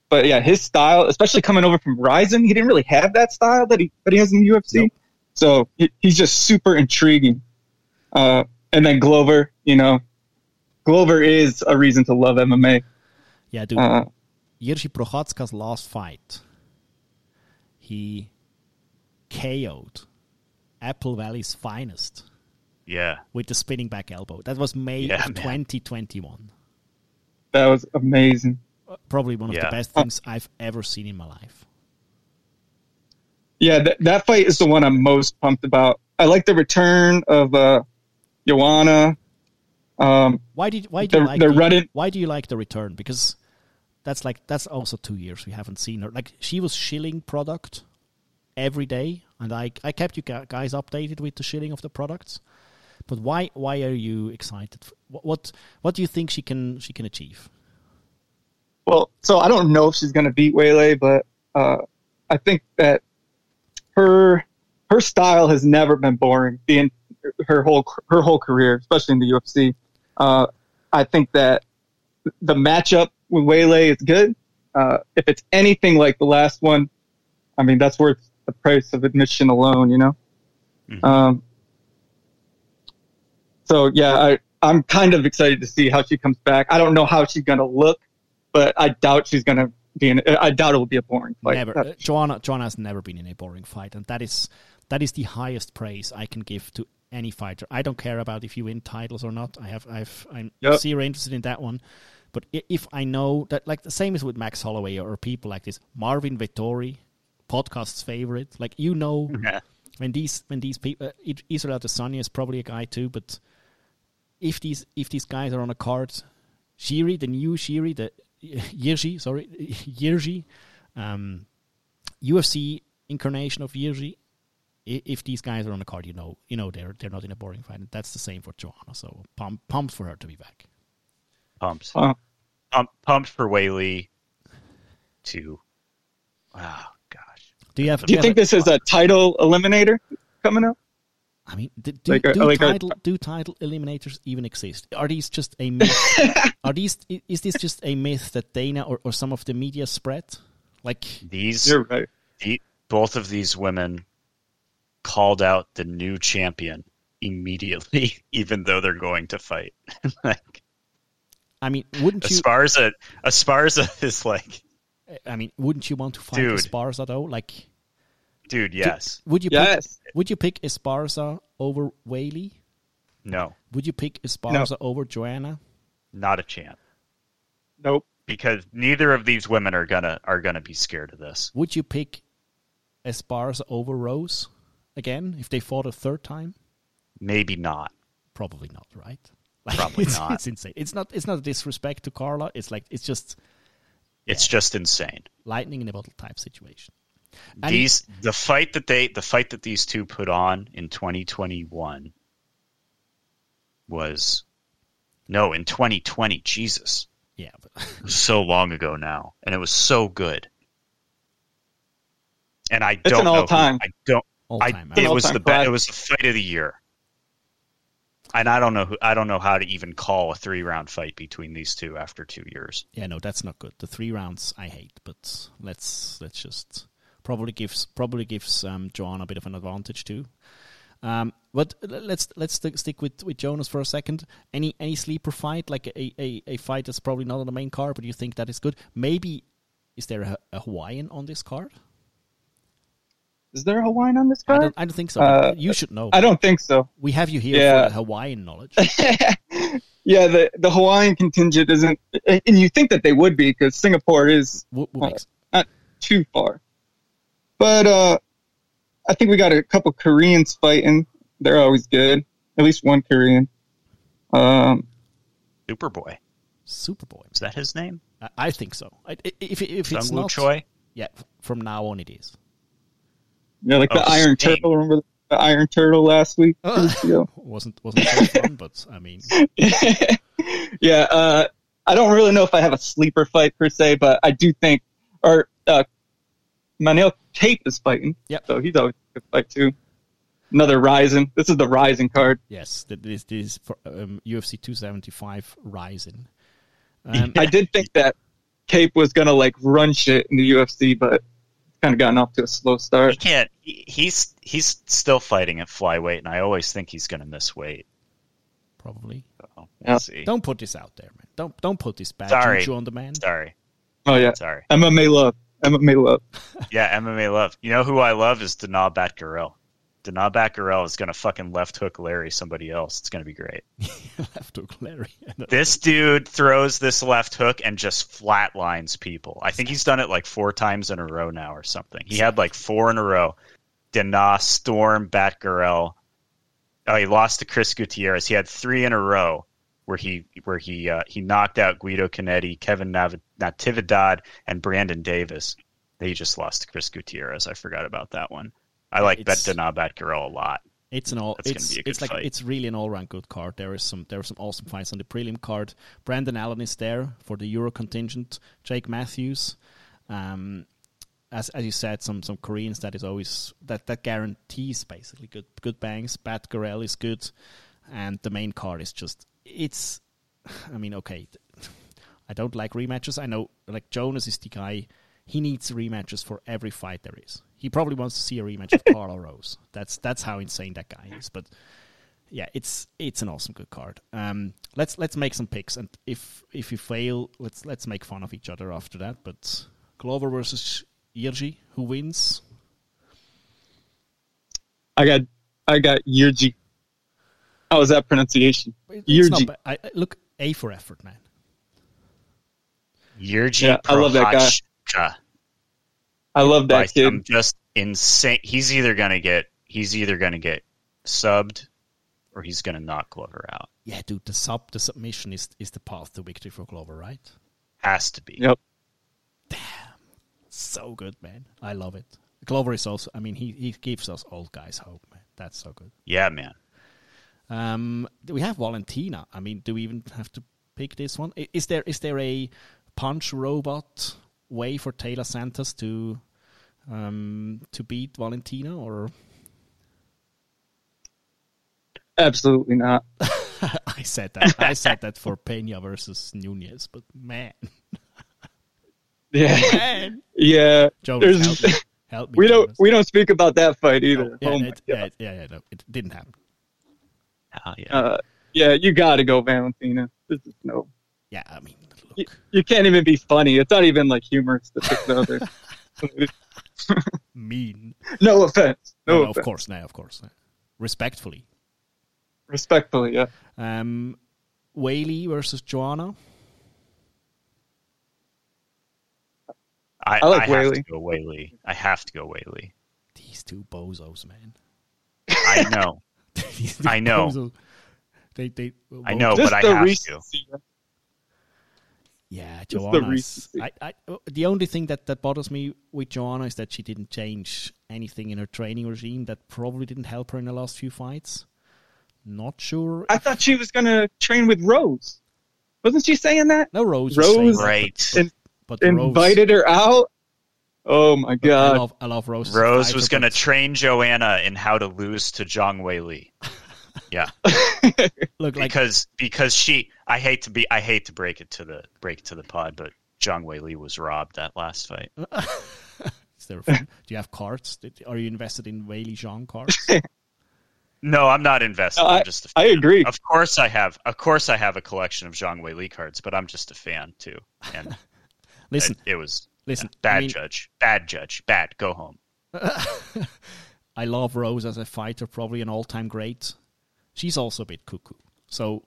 Speaker 3: but yeah, his style, especially coming over from Rizin, he didn't really have that style that he that he has in the UFC. So he, he's just super intriguing. Uh, and then Glover, you know, Glover is a reason to love MMA.
Speaker 1: yeah, dude.
Speaker 3: Uh,
Speaker 1: Jiří Procházka's last fight, he KO'd Apple Valley's finest
Speaker 2: Yeah.
Speaker 1: with the spinning back elbow. That was May
Speaker 2: Yeah,
Speaker 1: of
Speaker 2: man.
Speaker 1: 2021.
Speaker 3: that was amazing.
Speaker 1: Probably one of the best things I've ever seen in my life.
Speaker 3: Yeah, that that fight is the one I'm most pumped about. I like the return of uh, Joanna. Um,
Speaker 1: Why did why do you like
Speaker 3: they're
Speaker 1: the,
Speaker 3: running-
Speaker 1: why do you like the return? Because that's like that's also two years we haven't seen her. Like she was shilling product every day, and I I kept you guys updated with the shilling of the products. But why why are you excited? What what, what do you think she can she can achieve?
Speaker 3: Well, so I don't know if she's going to beat Weili, but uh, I think that her her style has never been boring. The her whole her whole career, especially in the UFC. Uh, I think that the matchup with Weili is good. Uh, if it's anything like the last one, I mean that's worth the price of admission alone. You know.
Speaker 2: Mhm.
Speaker 3: Um, so yeah, I I'm kind of excited to see how she comes back. I don't know how she's going to look but I doubt she's gonna be in. I doubt it will be a boring fight.
Speaker 1: never.
Speaker 3: That-
Speaker 1: Uh, Joanna Joanna has never been in a boring fight, and that is that is the highest praise I can give to any fighter. I don't care about if you win titles or not. I have I've I'm
Speaker 3: Yep.
Speaker 1: zero interested in that one. But if I know that, like the same as with Max Holloway or people like this, Marvin Vettori, podcast's favorite. Like you know,
Speaker 2: Yeah.
Speaker 1: when these when these people, uh, Israel Adesanya is probably a guy too. But if these if these guys are on a card, Shiri, the new Shiri, the Yirji, sorry, Yirji, um, UFC incarnation of Yirji. If these guys are on the card, you know, you know they're they're not in a boring fight. And that's the same for Joanna. So pump, pumped for her to be back.
Speaker 2: Pumped.
Speaker 3: Uh,
Speaker 2: Pump, pumped for Weili to. Oh, gosh.
Speaker 1: Do you have?
Speaker 3: do you think this is a title eliminator coming up?
Speaker 1: I mean, do, do,
Speaker 3: Like a-
Speaker 1: do
Speaker 3: like a-
Speaker 1: title do title eliminators even exist? Are these just a myth? are these is this just a myth that Dana or, or some of the media spread? Like,
Speaker 2: These,
Speaker 3: You're right.
Speaker 2: the, both of these women called out the new champion immediately, even though they're going to fight. like,
Speaker 1: I mean, wouldn't you?
Speaker 2: Esparza, Esparza is like,
Speaker 1: I mean, wouldn't you want to fight
Speaker 2: Dude.
Speaker 1: Esparza though? Like,
Speaker 2: dude, yes.
Speaker 1: would you?
Speaker 3: Yes.
Speaker 1: Pick, would you pick Esparza over Weili?
Speaker 2: No,
Speaker 1: Would you pick Esparza over Joanna?
Speaker 2: not a chance.
Speaker 3: Nope.
Speaker 2: Because neither of these women are gonna are gonna be scared of this.
Speaker 1: Would you pick Esparza over Rose again if they fought a third time?
Speaker 2: Maybe not.
Speaker 1: Probably not, right? Like,
Speaker 2: Probably
Speaker 1: it's,
Speaker 2: not.
Speaker 1: It's insane. It's not. It's not a disrespect to Carla. It's like it's just
Speaker 2: It's just insane.
Speaker 1: lightning in a bottle type situation. And
Speaker 2: these the fight that they the fight that these two put on in 2021 was no in 2020 jesus
Speaker 1: yeah, but
Speaker 2: so long ago now and it was so good and i
Speaker 3: It's
Speaker 2: don't
Speaker 3: an
Speaker 2: know who-
Speaker 3: all-time.
Speaker 2: i don't
Speaker 1: all
Speaker 2: I,
Speaker 1: time.
Speaker 2: it was the best it was the fight of the year and i don't know who i don't know how to even call a three round fight between these two after two years
Speaker 1: yeah, no, that's not good. The three rounds I hate, but let's let's just probably gives probably gives um, Joanna a bit of an advantage too. Um, but let's let's st- stick with, with Jonas for a second. Any any sleeper fight like a, a, a fight that's probably not on the main card, but you think that is good? Maybe is there a, a Hawaiian on this card?
Speaker 3: Is there a Hawaiian on this
Speaker 1: I
Speaker 3: card?
Speaker 1: don't I don't think so.
Speaker 3: Uh,
Speaker 1: you should know.
Speaker 3: I don't think so.
Speaker 1: We have you here
Speaker 3: Yeah.
Speaker 1: for Hawaiian knowledge.
Speaker 3: Yeah, the the Hawaiian contingent isn't, and you think that they would be because Singapore is uh, not too far. But uh, I think we got a couple Koreans fighting. They're always good. At least one Korean. Um,
Speaker 2: superboy
Speaker 1: Superboy.
Speaker 2: is that his name
Speaker 1: I, I think so. I, i- if if it's
Speaker 2: Sung Woo
Speaker 1: not,
Speaker 2: choi
Speaker 1: Yeah, from now on it is.
Speaker 3: Yeah, like
Speaker 2: Oh,
Speaker 3: the Iron
Speaker 2: Sting.
Speaker 3: Turtle. Remember the Iron Turtle last week? Two weeks ago?
Speaker 1: wasn't wasn't so fun, but I mean,
Speaker 3: yeah, uh, I don't really know if I have a sleeper fight per se, but I do think, or uh, Manel Kape is fighting.
Speaker 1: Yep.
Speaker 3: So he's always a good fight too. Another Rizin. This is the Rizin card.
Speaker 1: yes, this this is for um, UFC 275 Rizin. Um,
Speaker 3: I did think that Kape was gonna like run shit in the UFC, but kind of gotten off to a slow start.
Speaker 2: He can't. He, he's he's still fighting at flyweight, and I always think he's going to miss weight.
Speaker 1: probably.
Speaker 2: So we'll
Speaker 3: Yeah.
Speaker 2: see.
Speaker 1: Don't put this out there, man. Don't don't put this bad
Speaker 2: Sorry.
Speaker 1: juju on the man.
Speaker 2: Sorry,
Speaker 3: Oh yeah,
Speaker 2: sorry.
Speaker 3: MMA love. MMA love.
Speaker 2: Yeah, MMA love. You know who I love is Danaa Batgerel. Danaa Batgerel is going to fucking left hook Larry somebody else. It's going to be great.
Speaker 1: Left hook Larry.
Speaker 2: This dude throws this left hook and just flatlines people. I think he's done it like four times in a row now or something. He had like four in a row. Dana, Storm, Batgerel. Oh, he lost to Chris Gutierrez. He had three in a row where he where he uh, he knocked out Guido Canetti, Kevin Nav- Natividad, and Brandon Davis. They just lost to Chris Gutierrez. I forgot about that one. I like Bet
Speaker 1: It's-
Speaker 2: Danaa Batgerel a lot.
Speaker 1: It's an all.
Speaker 2: That's
Speaker 1: It's
Speaker 2: be a good
Speaker 1: it's like
Speaker 2: fight.
Speaker 1: it's really an all round good card. There is some there are some awesome fights on the prelim card. Brandon Allen is there for the Euro contingent. Jake Matthews, um, as as you said, some some Koreans that is always that that guarantees basically good good bangs. Batgerel is good, and the main card is just it's. I mean, okay, I don't like rematches. I know like Jonas is the guy. He needs rematches for every fight there is. He probably wants to see a rematch of Carlo Rose. That's that's how insane that guy is. But yeah, it's it's an awesome good card. Um, let's let's make some picks, and if if you fail, let's let's make fun of each other after that. But Glover versus Irji, who wins?
Speaker 3: I got I got Yurji. How was that pronunciation?
Speaker 1: It's not
Speaker 3: Irji.
Speaker 1: I, I- look, A for effort, man.
Speaker 2: Yurji
Speaker 3: Yeah, I love that guy. I love
Speaker 2: by
Speaker 3: that kid.
Speaker 2: some just insane. He's either gonna get he's either gonna get subbed or he's gonna knock Glover out.
Speaker 1: Yeah, dude, the sub the submission is is the path to victory for Glover, right?
Speaker 2: Has to be.
Speaker 3: Yep. Damn.
Speaker 1: So good, man. I love it. Glover is also. I mean, he he gives us old guys hope, man. That's so good.
Speaker 2: Yeah, man.
Speaker 1: Um, we have Valentina. I mean, do we even have to pick this one? Is there is there a punch robot way for Taila Santos to um, to beat Valentina, or
Speaker 3: Absolutely not.
Speaker 1: I said that I said that for Pena versus Nunes, but man,
Speaker 3: Yeah.
Speaker 1: man,
Speaker 3: yeah.
Speaker 1: Jonas, help me, help me.
Speaker 3: we don't
Speaker 1: Jonas.
Speaker 3: we don't speak about that fight either.
Speaker 1: yeah,
Speaker 3: oh
Speaker 1: it, yeah, yeah, yeah, no, it didn't happen.
Speaker 2: Hell yeah.
Speaker 3: Uh, yeah, you got to go Valentina. This is no.
Speaker 1: Yeah, I mean,
Speaker 3: You, you can't even be funny. It's not even like humorous to the other.
Speaker 1: mean.
Speaker 3: no offense. No,
Speaker 1: No,
Speaker 3: offense.
Speaker 1: of course, no, of course, respectfully.
Speaker 3: Respectfully, yeah.
Speaker 1: Um, Weili versus Joanna.
Speaker 2: I,
Speaker 3: I like
Speaker 2: have
Speaker 3: Weili.
Speaker 2: to go Weili. I have to go Weili.
Speaker 1: These two bozos, man.
Speaker 2: I know. I know.
Speaker 1: bozos. They, they.
Speaker 2: I know,
Speaker 3: Just
Speaker 2: but I
Speaker 3: the
Speaker 2: have to.
Speaker 3: Recency.
Speaker 1: Yeah, Joanna. Is,
Speaker 3: recency.
Speaker 1: I, I, oh, the only thing that, that bothers me with Joanna is that she didn't change anything in her training regime. That probably didn't help her in the last few fights. Not sure.
Speaker 3: I thought she was gonna train with Rose. Wasn't she saying that?
Speaker 1: no, Rose.
Speaker 3: Rose-
Speaker 1: was that,
Speaker 2: Right.
Speaker 3: And-
Speaker 1: but, but Rose,
Speaker 3: Invited her out. Oh my
Speaker 1: I
Speaker 3: god.
Speaker 1: love, I love Rose.
Speaker 2: Rose was going to train Joanna in how to lose to Zhang Weili. Yeah,
Speaker 1: look like
Speaker 2: because because she I hate to be I hate to break it to the break it to the pod, but Zhang Weili was robbed that last fight.
Speaker 1: Is there, do you have cards? Did- Are you invested in Weili Zhang cards?
Speaker 2: No, I'm not invested.
Speaker 3: No,
Speaker 2: I'm just a
Speaker 3: I
Speaker 2: fan.
Speaker 3: I agree.
Speaker 2: Of course I have of course I have a collection of Zhang Weili cards, but I'm just a fan too. And
Speaker 1: Listen,
Speaker 2: it, it was
Speaker 1: listen.
Speaker 2: yeah, bad
Speaker 1: I mean,
Speaker 2: judge. Bad judge. Bad. Go home.
Speaker 1: I love Rose as a fighter, probably an all-time great. She's also a bit cuckoo, so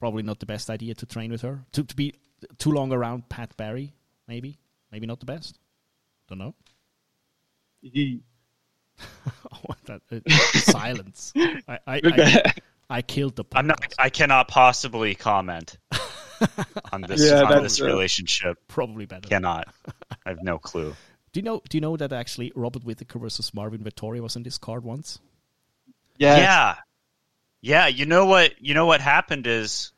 Speaker 1: probably not the best idea to train with her. To, to be too long around Pat Barry, maybe, maybe not the best. Don't know.
Speaker 3: He-
Speaker 1: Oh, that, uh, silence. I, I, I, I killed the.
Speaker 2: I'm not. I cannot possibly comment on this
Speaker 3: Yeah,
Speaker 2: on
Speaker 3: that's,
Speaker 2: this
Speaker 3: uh,
Speaker 2: relationship.
Speaker 1: Probably better.
Speaker 2: Cannot. I have no clue.
Speaker 1: Do you know? Do you know that actually Robert Whitaker versus Marvin Vettori was in this card once?
Speaker 3: Yes.
Speaker 2: Yeah, yeah. You know what? You know what happened is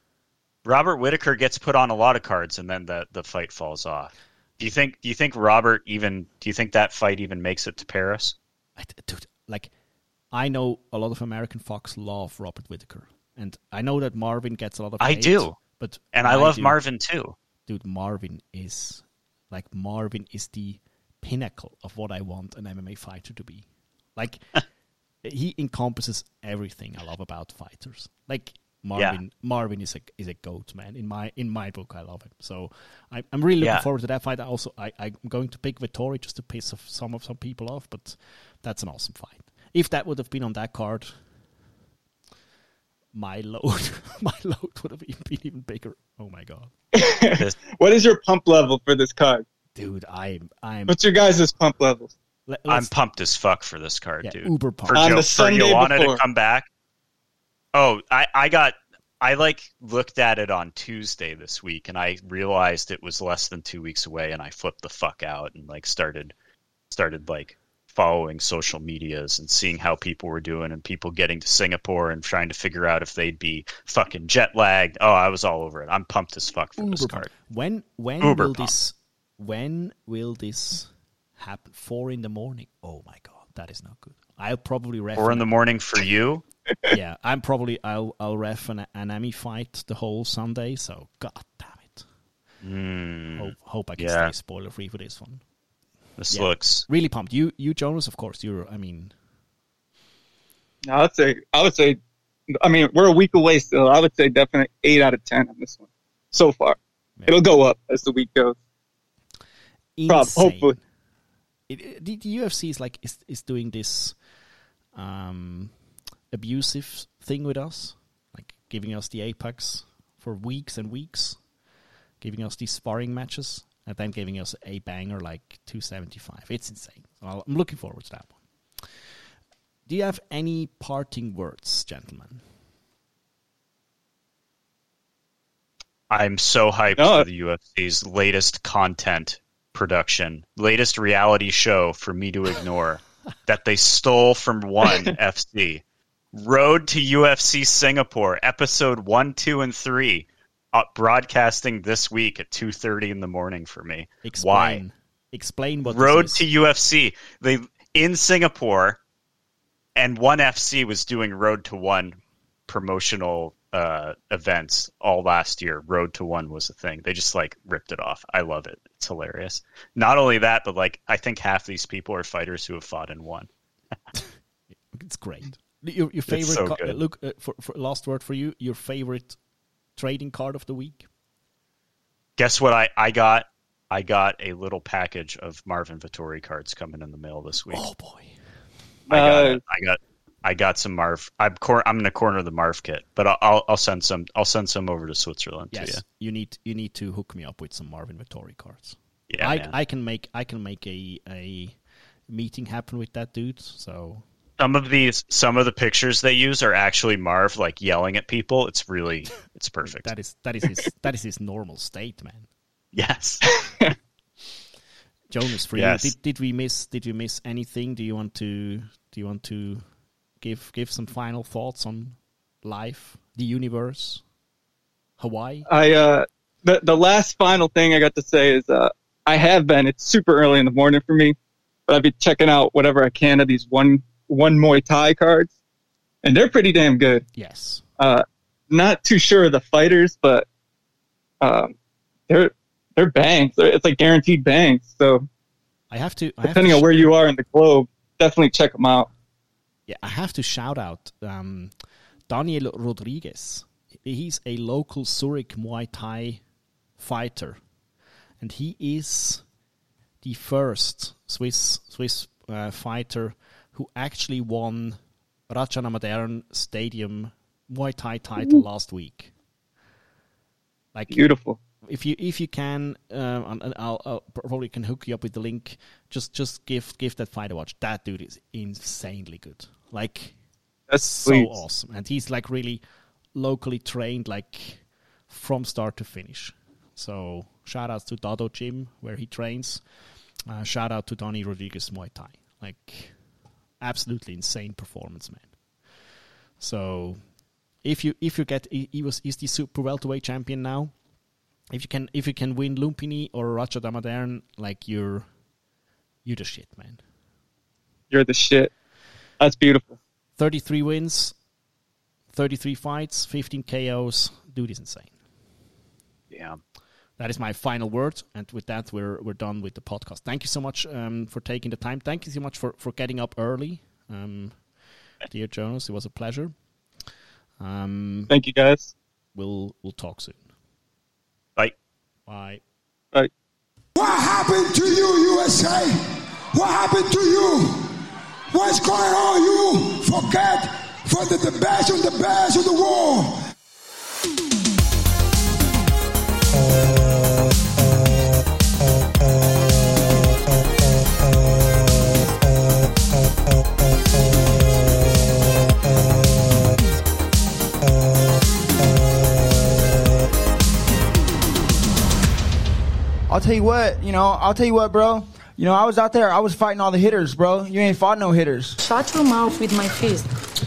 Speaker 2: Robert Whitaker gets put on a lot of cards, and then the the fight falls off. Do you think? Do you think Robert even? Do you think that fight even makes it to Paris?
Speaker 1: I, dude, like, I know a lot of American Fox love Robert Whitaker, and I know that Marvin gets a lot of.
Speaker 2: I
Speaker 1: hate,
Speaker 2: do.
Speaker 1: but
Speaker 2: And I, love
Speaker 1: do.
Speaker 2: Marvin too.
Speaker 1: Dude, Marvin is like Marvin is the pinnacle of what I want an MMA fighter to be. Like, he encompasses everything I love about fighters. Like Marvin, Marvin is a is a goat man in my in my book. I love him. So I, I'm really looking
Speaker 2: Yeah.
Speaker 1: forward to that fight. I also, I, I'm going to pick Vettori just to piss off some of some people off, but that's an awesome fight. If that would have been on that card, my load, my load would have been even bigger. Oh my god,
Speaker 3: What is your pump level for this card?
Speaker 1: dude, I'm I'm
Speaker 3: What's your guys' pump levels?
Speaker 1: Let-
Speaker 2: I'm pumped as fuck for this card,
Speaker 1: Yeah,
Speaker 2: dude.
Speaker 1: uber pumped.
Speaker 2: For,
Speaker 3: On
Speaker 2: Jo-
Speaker 3: the
Speaker 2: for
Speaker 3: Sunday
Speaker 2: Joanna
Speaker 3: before.
Speaker 2: to come back. Oh, I, I got I like looked at it on Tuesday this week and I realized it was less than two weeks away and I flipped the fuck out and like started started like following social medias and seeing how people were doing and people getting to Singapore and trying to figure out if they'd be fucking jet lagged. Oh, I was all over it. I'm pumped as fuck for this
Speaker 1: Uber
Speaker 2: card.
Speaker 1: pumped. When when
Speaker 2: Uber
Speaker 1: will
Speaker 2: pumped.
Speaker 1: this when will this happen? Four in the morning. Oh my god, that is not good. I'll probably ref.
Speaker 2: Four in the morning for you.
Speaker 1: yeah, I'm probably I'll I'll ref an Anami fight the whole Sunday. So god damn it.
Speaker 2: Mm,
Speaker 1: Hope hope I can
Speaker 2: yeah.
Speaker 1: stay spoiler free for this one.
Speaker 2: this
Speaker 1: Yeah.
Speaker 2: looks
Speaker 1: Really pumped. You you Jonas, of course. You're. I mean,
Speaker 3: I would say, I would say, I mean, we're a week away still. I would say definitely eight out of ten on this one so far.
Speaker 1: Yeah.
Speaker 3: It'll go up as the week goes. Prob-
Speaker 1: insane.
Speaker 3: hopefully.
Speaker 1: It, it- the, the UFC is like is is doing this um, abusive thing with us, like giving us the apex for weeks and weeks, giving us these sparring matches, and then giving us a banger like 275. It's insane. Well, I'm looking forward to that one. Do you have any parting words, gentlemen?
Speaker 2: I'm so hyped
Speaker 3: No.
Speaker 2: for the UFC's latest content production, latest reality show for me to ignore that they stole from One FC. Road to UFC Singapore, episode one, two, and three, uh, broadcasting this week at two thirty in the morning for me.
Speaker 1: Explain.
Speaker 2: Why?
Speaker 1: Explain what
Speaker 2: Road to. UFC. They in Singapore, and One FC was doing Road to One promotional uh, events all last year. Road to One was a thing. They just like ripped it off. I love it. It's hilarious. Not only that, but like I think half these people are fighters who have fought and won.
Speaker 1: It's great. Your, your favorite
Speaker 2: so
Speaker 1: ca- look uh, for, for last word for you. Your favorite trading card of the week.
Speaker 2: Guess what? I I got. I got a little package of Marvin Vettori cards coming in the mail this week.
Speaker 1: Oh boy.
Speaker 2: I got
Speaker 3: Uh,
Speaker 2: it. I got I got some Marv. I'm cor- I'm gonna corner of the Marv kit, but I'll, I'll I'll send some I'll send some over to Switzerland to
Speaker 1: Yes,
Speaker 2: you.
Speaker 1: you need you need to hook me up with some Marvin Vettori cards.
Speaker 2: Yeah,
Speaker 1: I
Speaker 2: man.
Speaker 1: I can make I can make a a meeting happen with that dude. So
Speaker 2: some of these some of the pictures they use are actually Marv like yelling at people. It's really it's perfect.
Speaker 1: that is that is his that is his normal state, man.
Speaker 2: yes.
Speaker 1: Jonas, for
Speaker 2: Yes.
Speaker 1: you, did, did we miss did you miss anything? Do you want to do you want to give give some final thoughts on life, the universe, Hawaii?
Speaker 3: I uh the the last final thing I got to say is uh I have been it's super early in the morning for me, but I've been checking out whatever I can of these one one Muay Thai cards, and they're pretty damn good.
Speaker 1: Yes.
Speaker 3: Uh, not too sure of the fighters, but um, they're they're bangs. It's like guaranteed bangs. So
Speaker 1: I have to I have
Speaker 3: depending
Speaker 1: to
Speaker 3: on where you are in the globe, definitely check them out.
Speaker 1: Yeah, I have to shout out um, Daniel Rodriguez. He's a local Zurich Muay Thai fighter, and he is the first Swiss Swiss uh, fighter who actually won Rajadamnern Stadium Muay Thai title last week. Like
Speaker 3: Beautiful.
Speaker 1: if you if you can, um, I'll, I'll probably can hook you up with the link. Just just give give that fight a watch. That dude is insanely good. Like
Speaker 3: That's
Speaker 1: so
Speaker 3: sweet.
Speaker 1: awesome, and he's like really locally trained, like from start to finish. So shout outs to Dado Gym where he trains. Uh, shout out to Donny Rodriguez Muay Thai. Like, absolutely insane performance, man. So, if you if you get he, he was he's the super welterweight champion now. If you can if you can win Lumpini or Rajadamnern, like you're you're the shit, man.
Speaker 3: You're the shit. That's beautiful.
Speaker 1: 33 wins, 33 fights, 15 KOs. Dude is insane.
Speaker 2: Yeah.
Speaker 1: That is my final word, and with that, we're we're done with the podcast. Thank you so much um, for taking the time. Thank you so much for, for getting up early, um, dear Jonas. It was a pleasure. Um,
Speaker 3: Thank you guys.
Speaker 1: we'll we'll talk soon.
Speaker 2: Bye.
Speaker 1: Bye.
Speaker 3: Bye.
Speaker 7: What happened to you, USA? What happened to you? What's going on? You forget for the, the best of the best of the world.
Speaker 8: I'll tell you what, you know, I'll tell you what, bro. You know, I was out there, I was fighting all the hitters, bro. You ain't fought no hitters.
Speaker 5: Shut your mouth with my fist.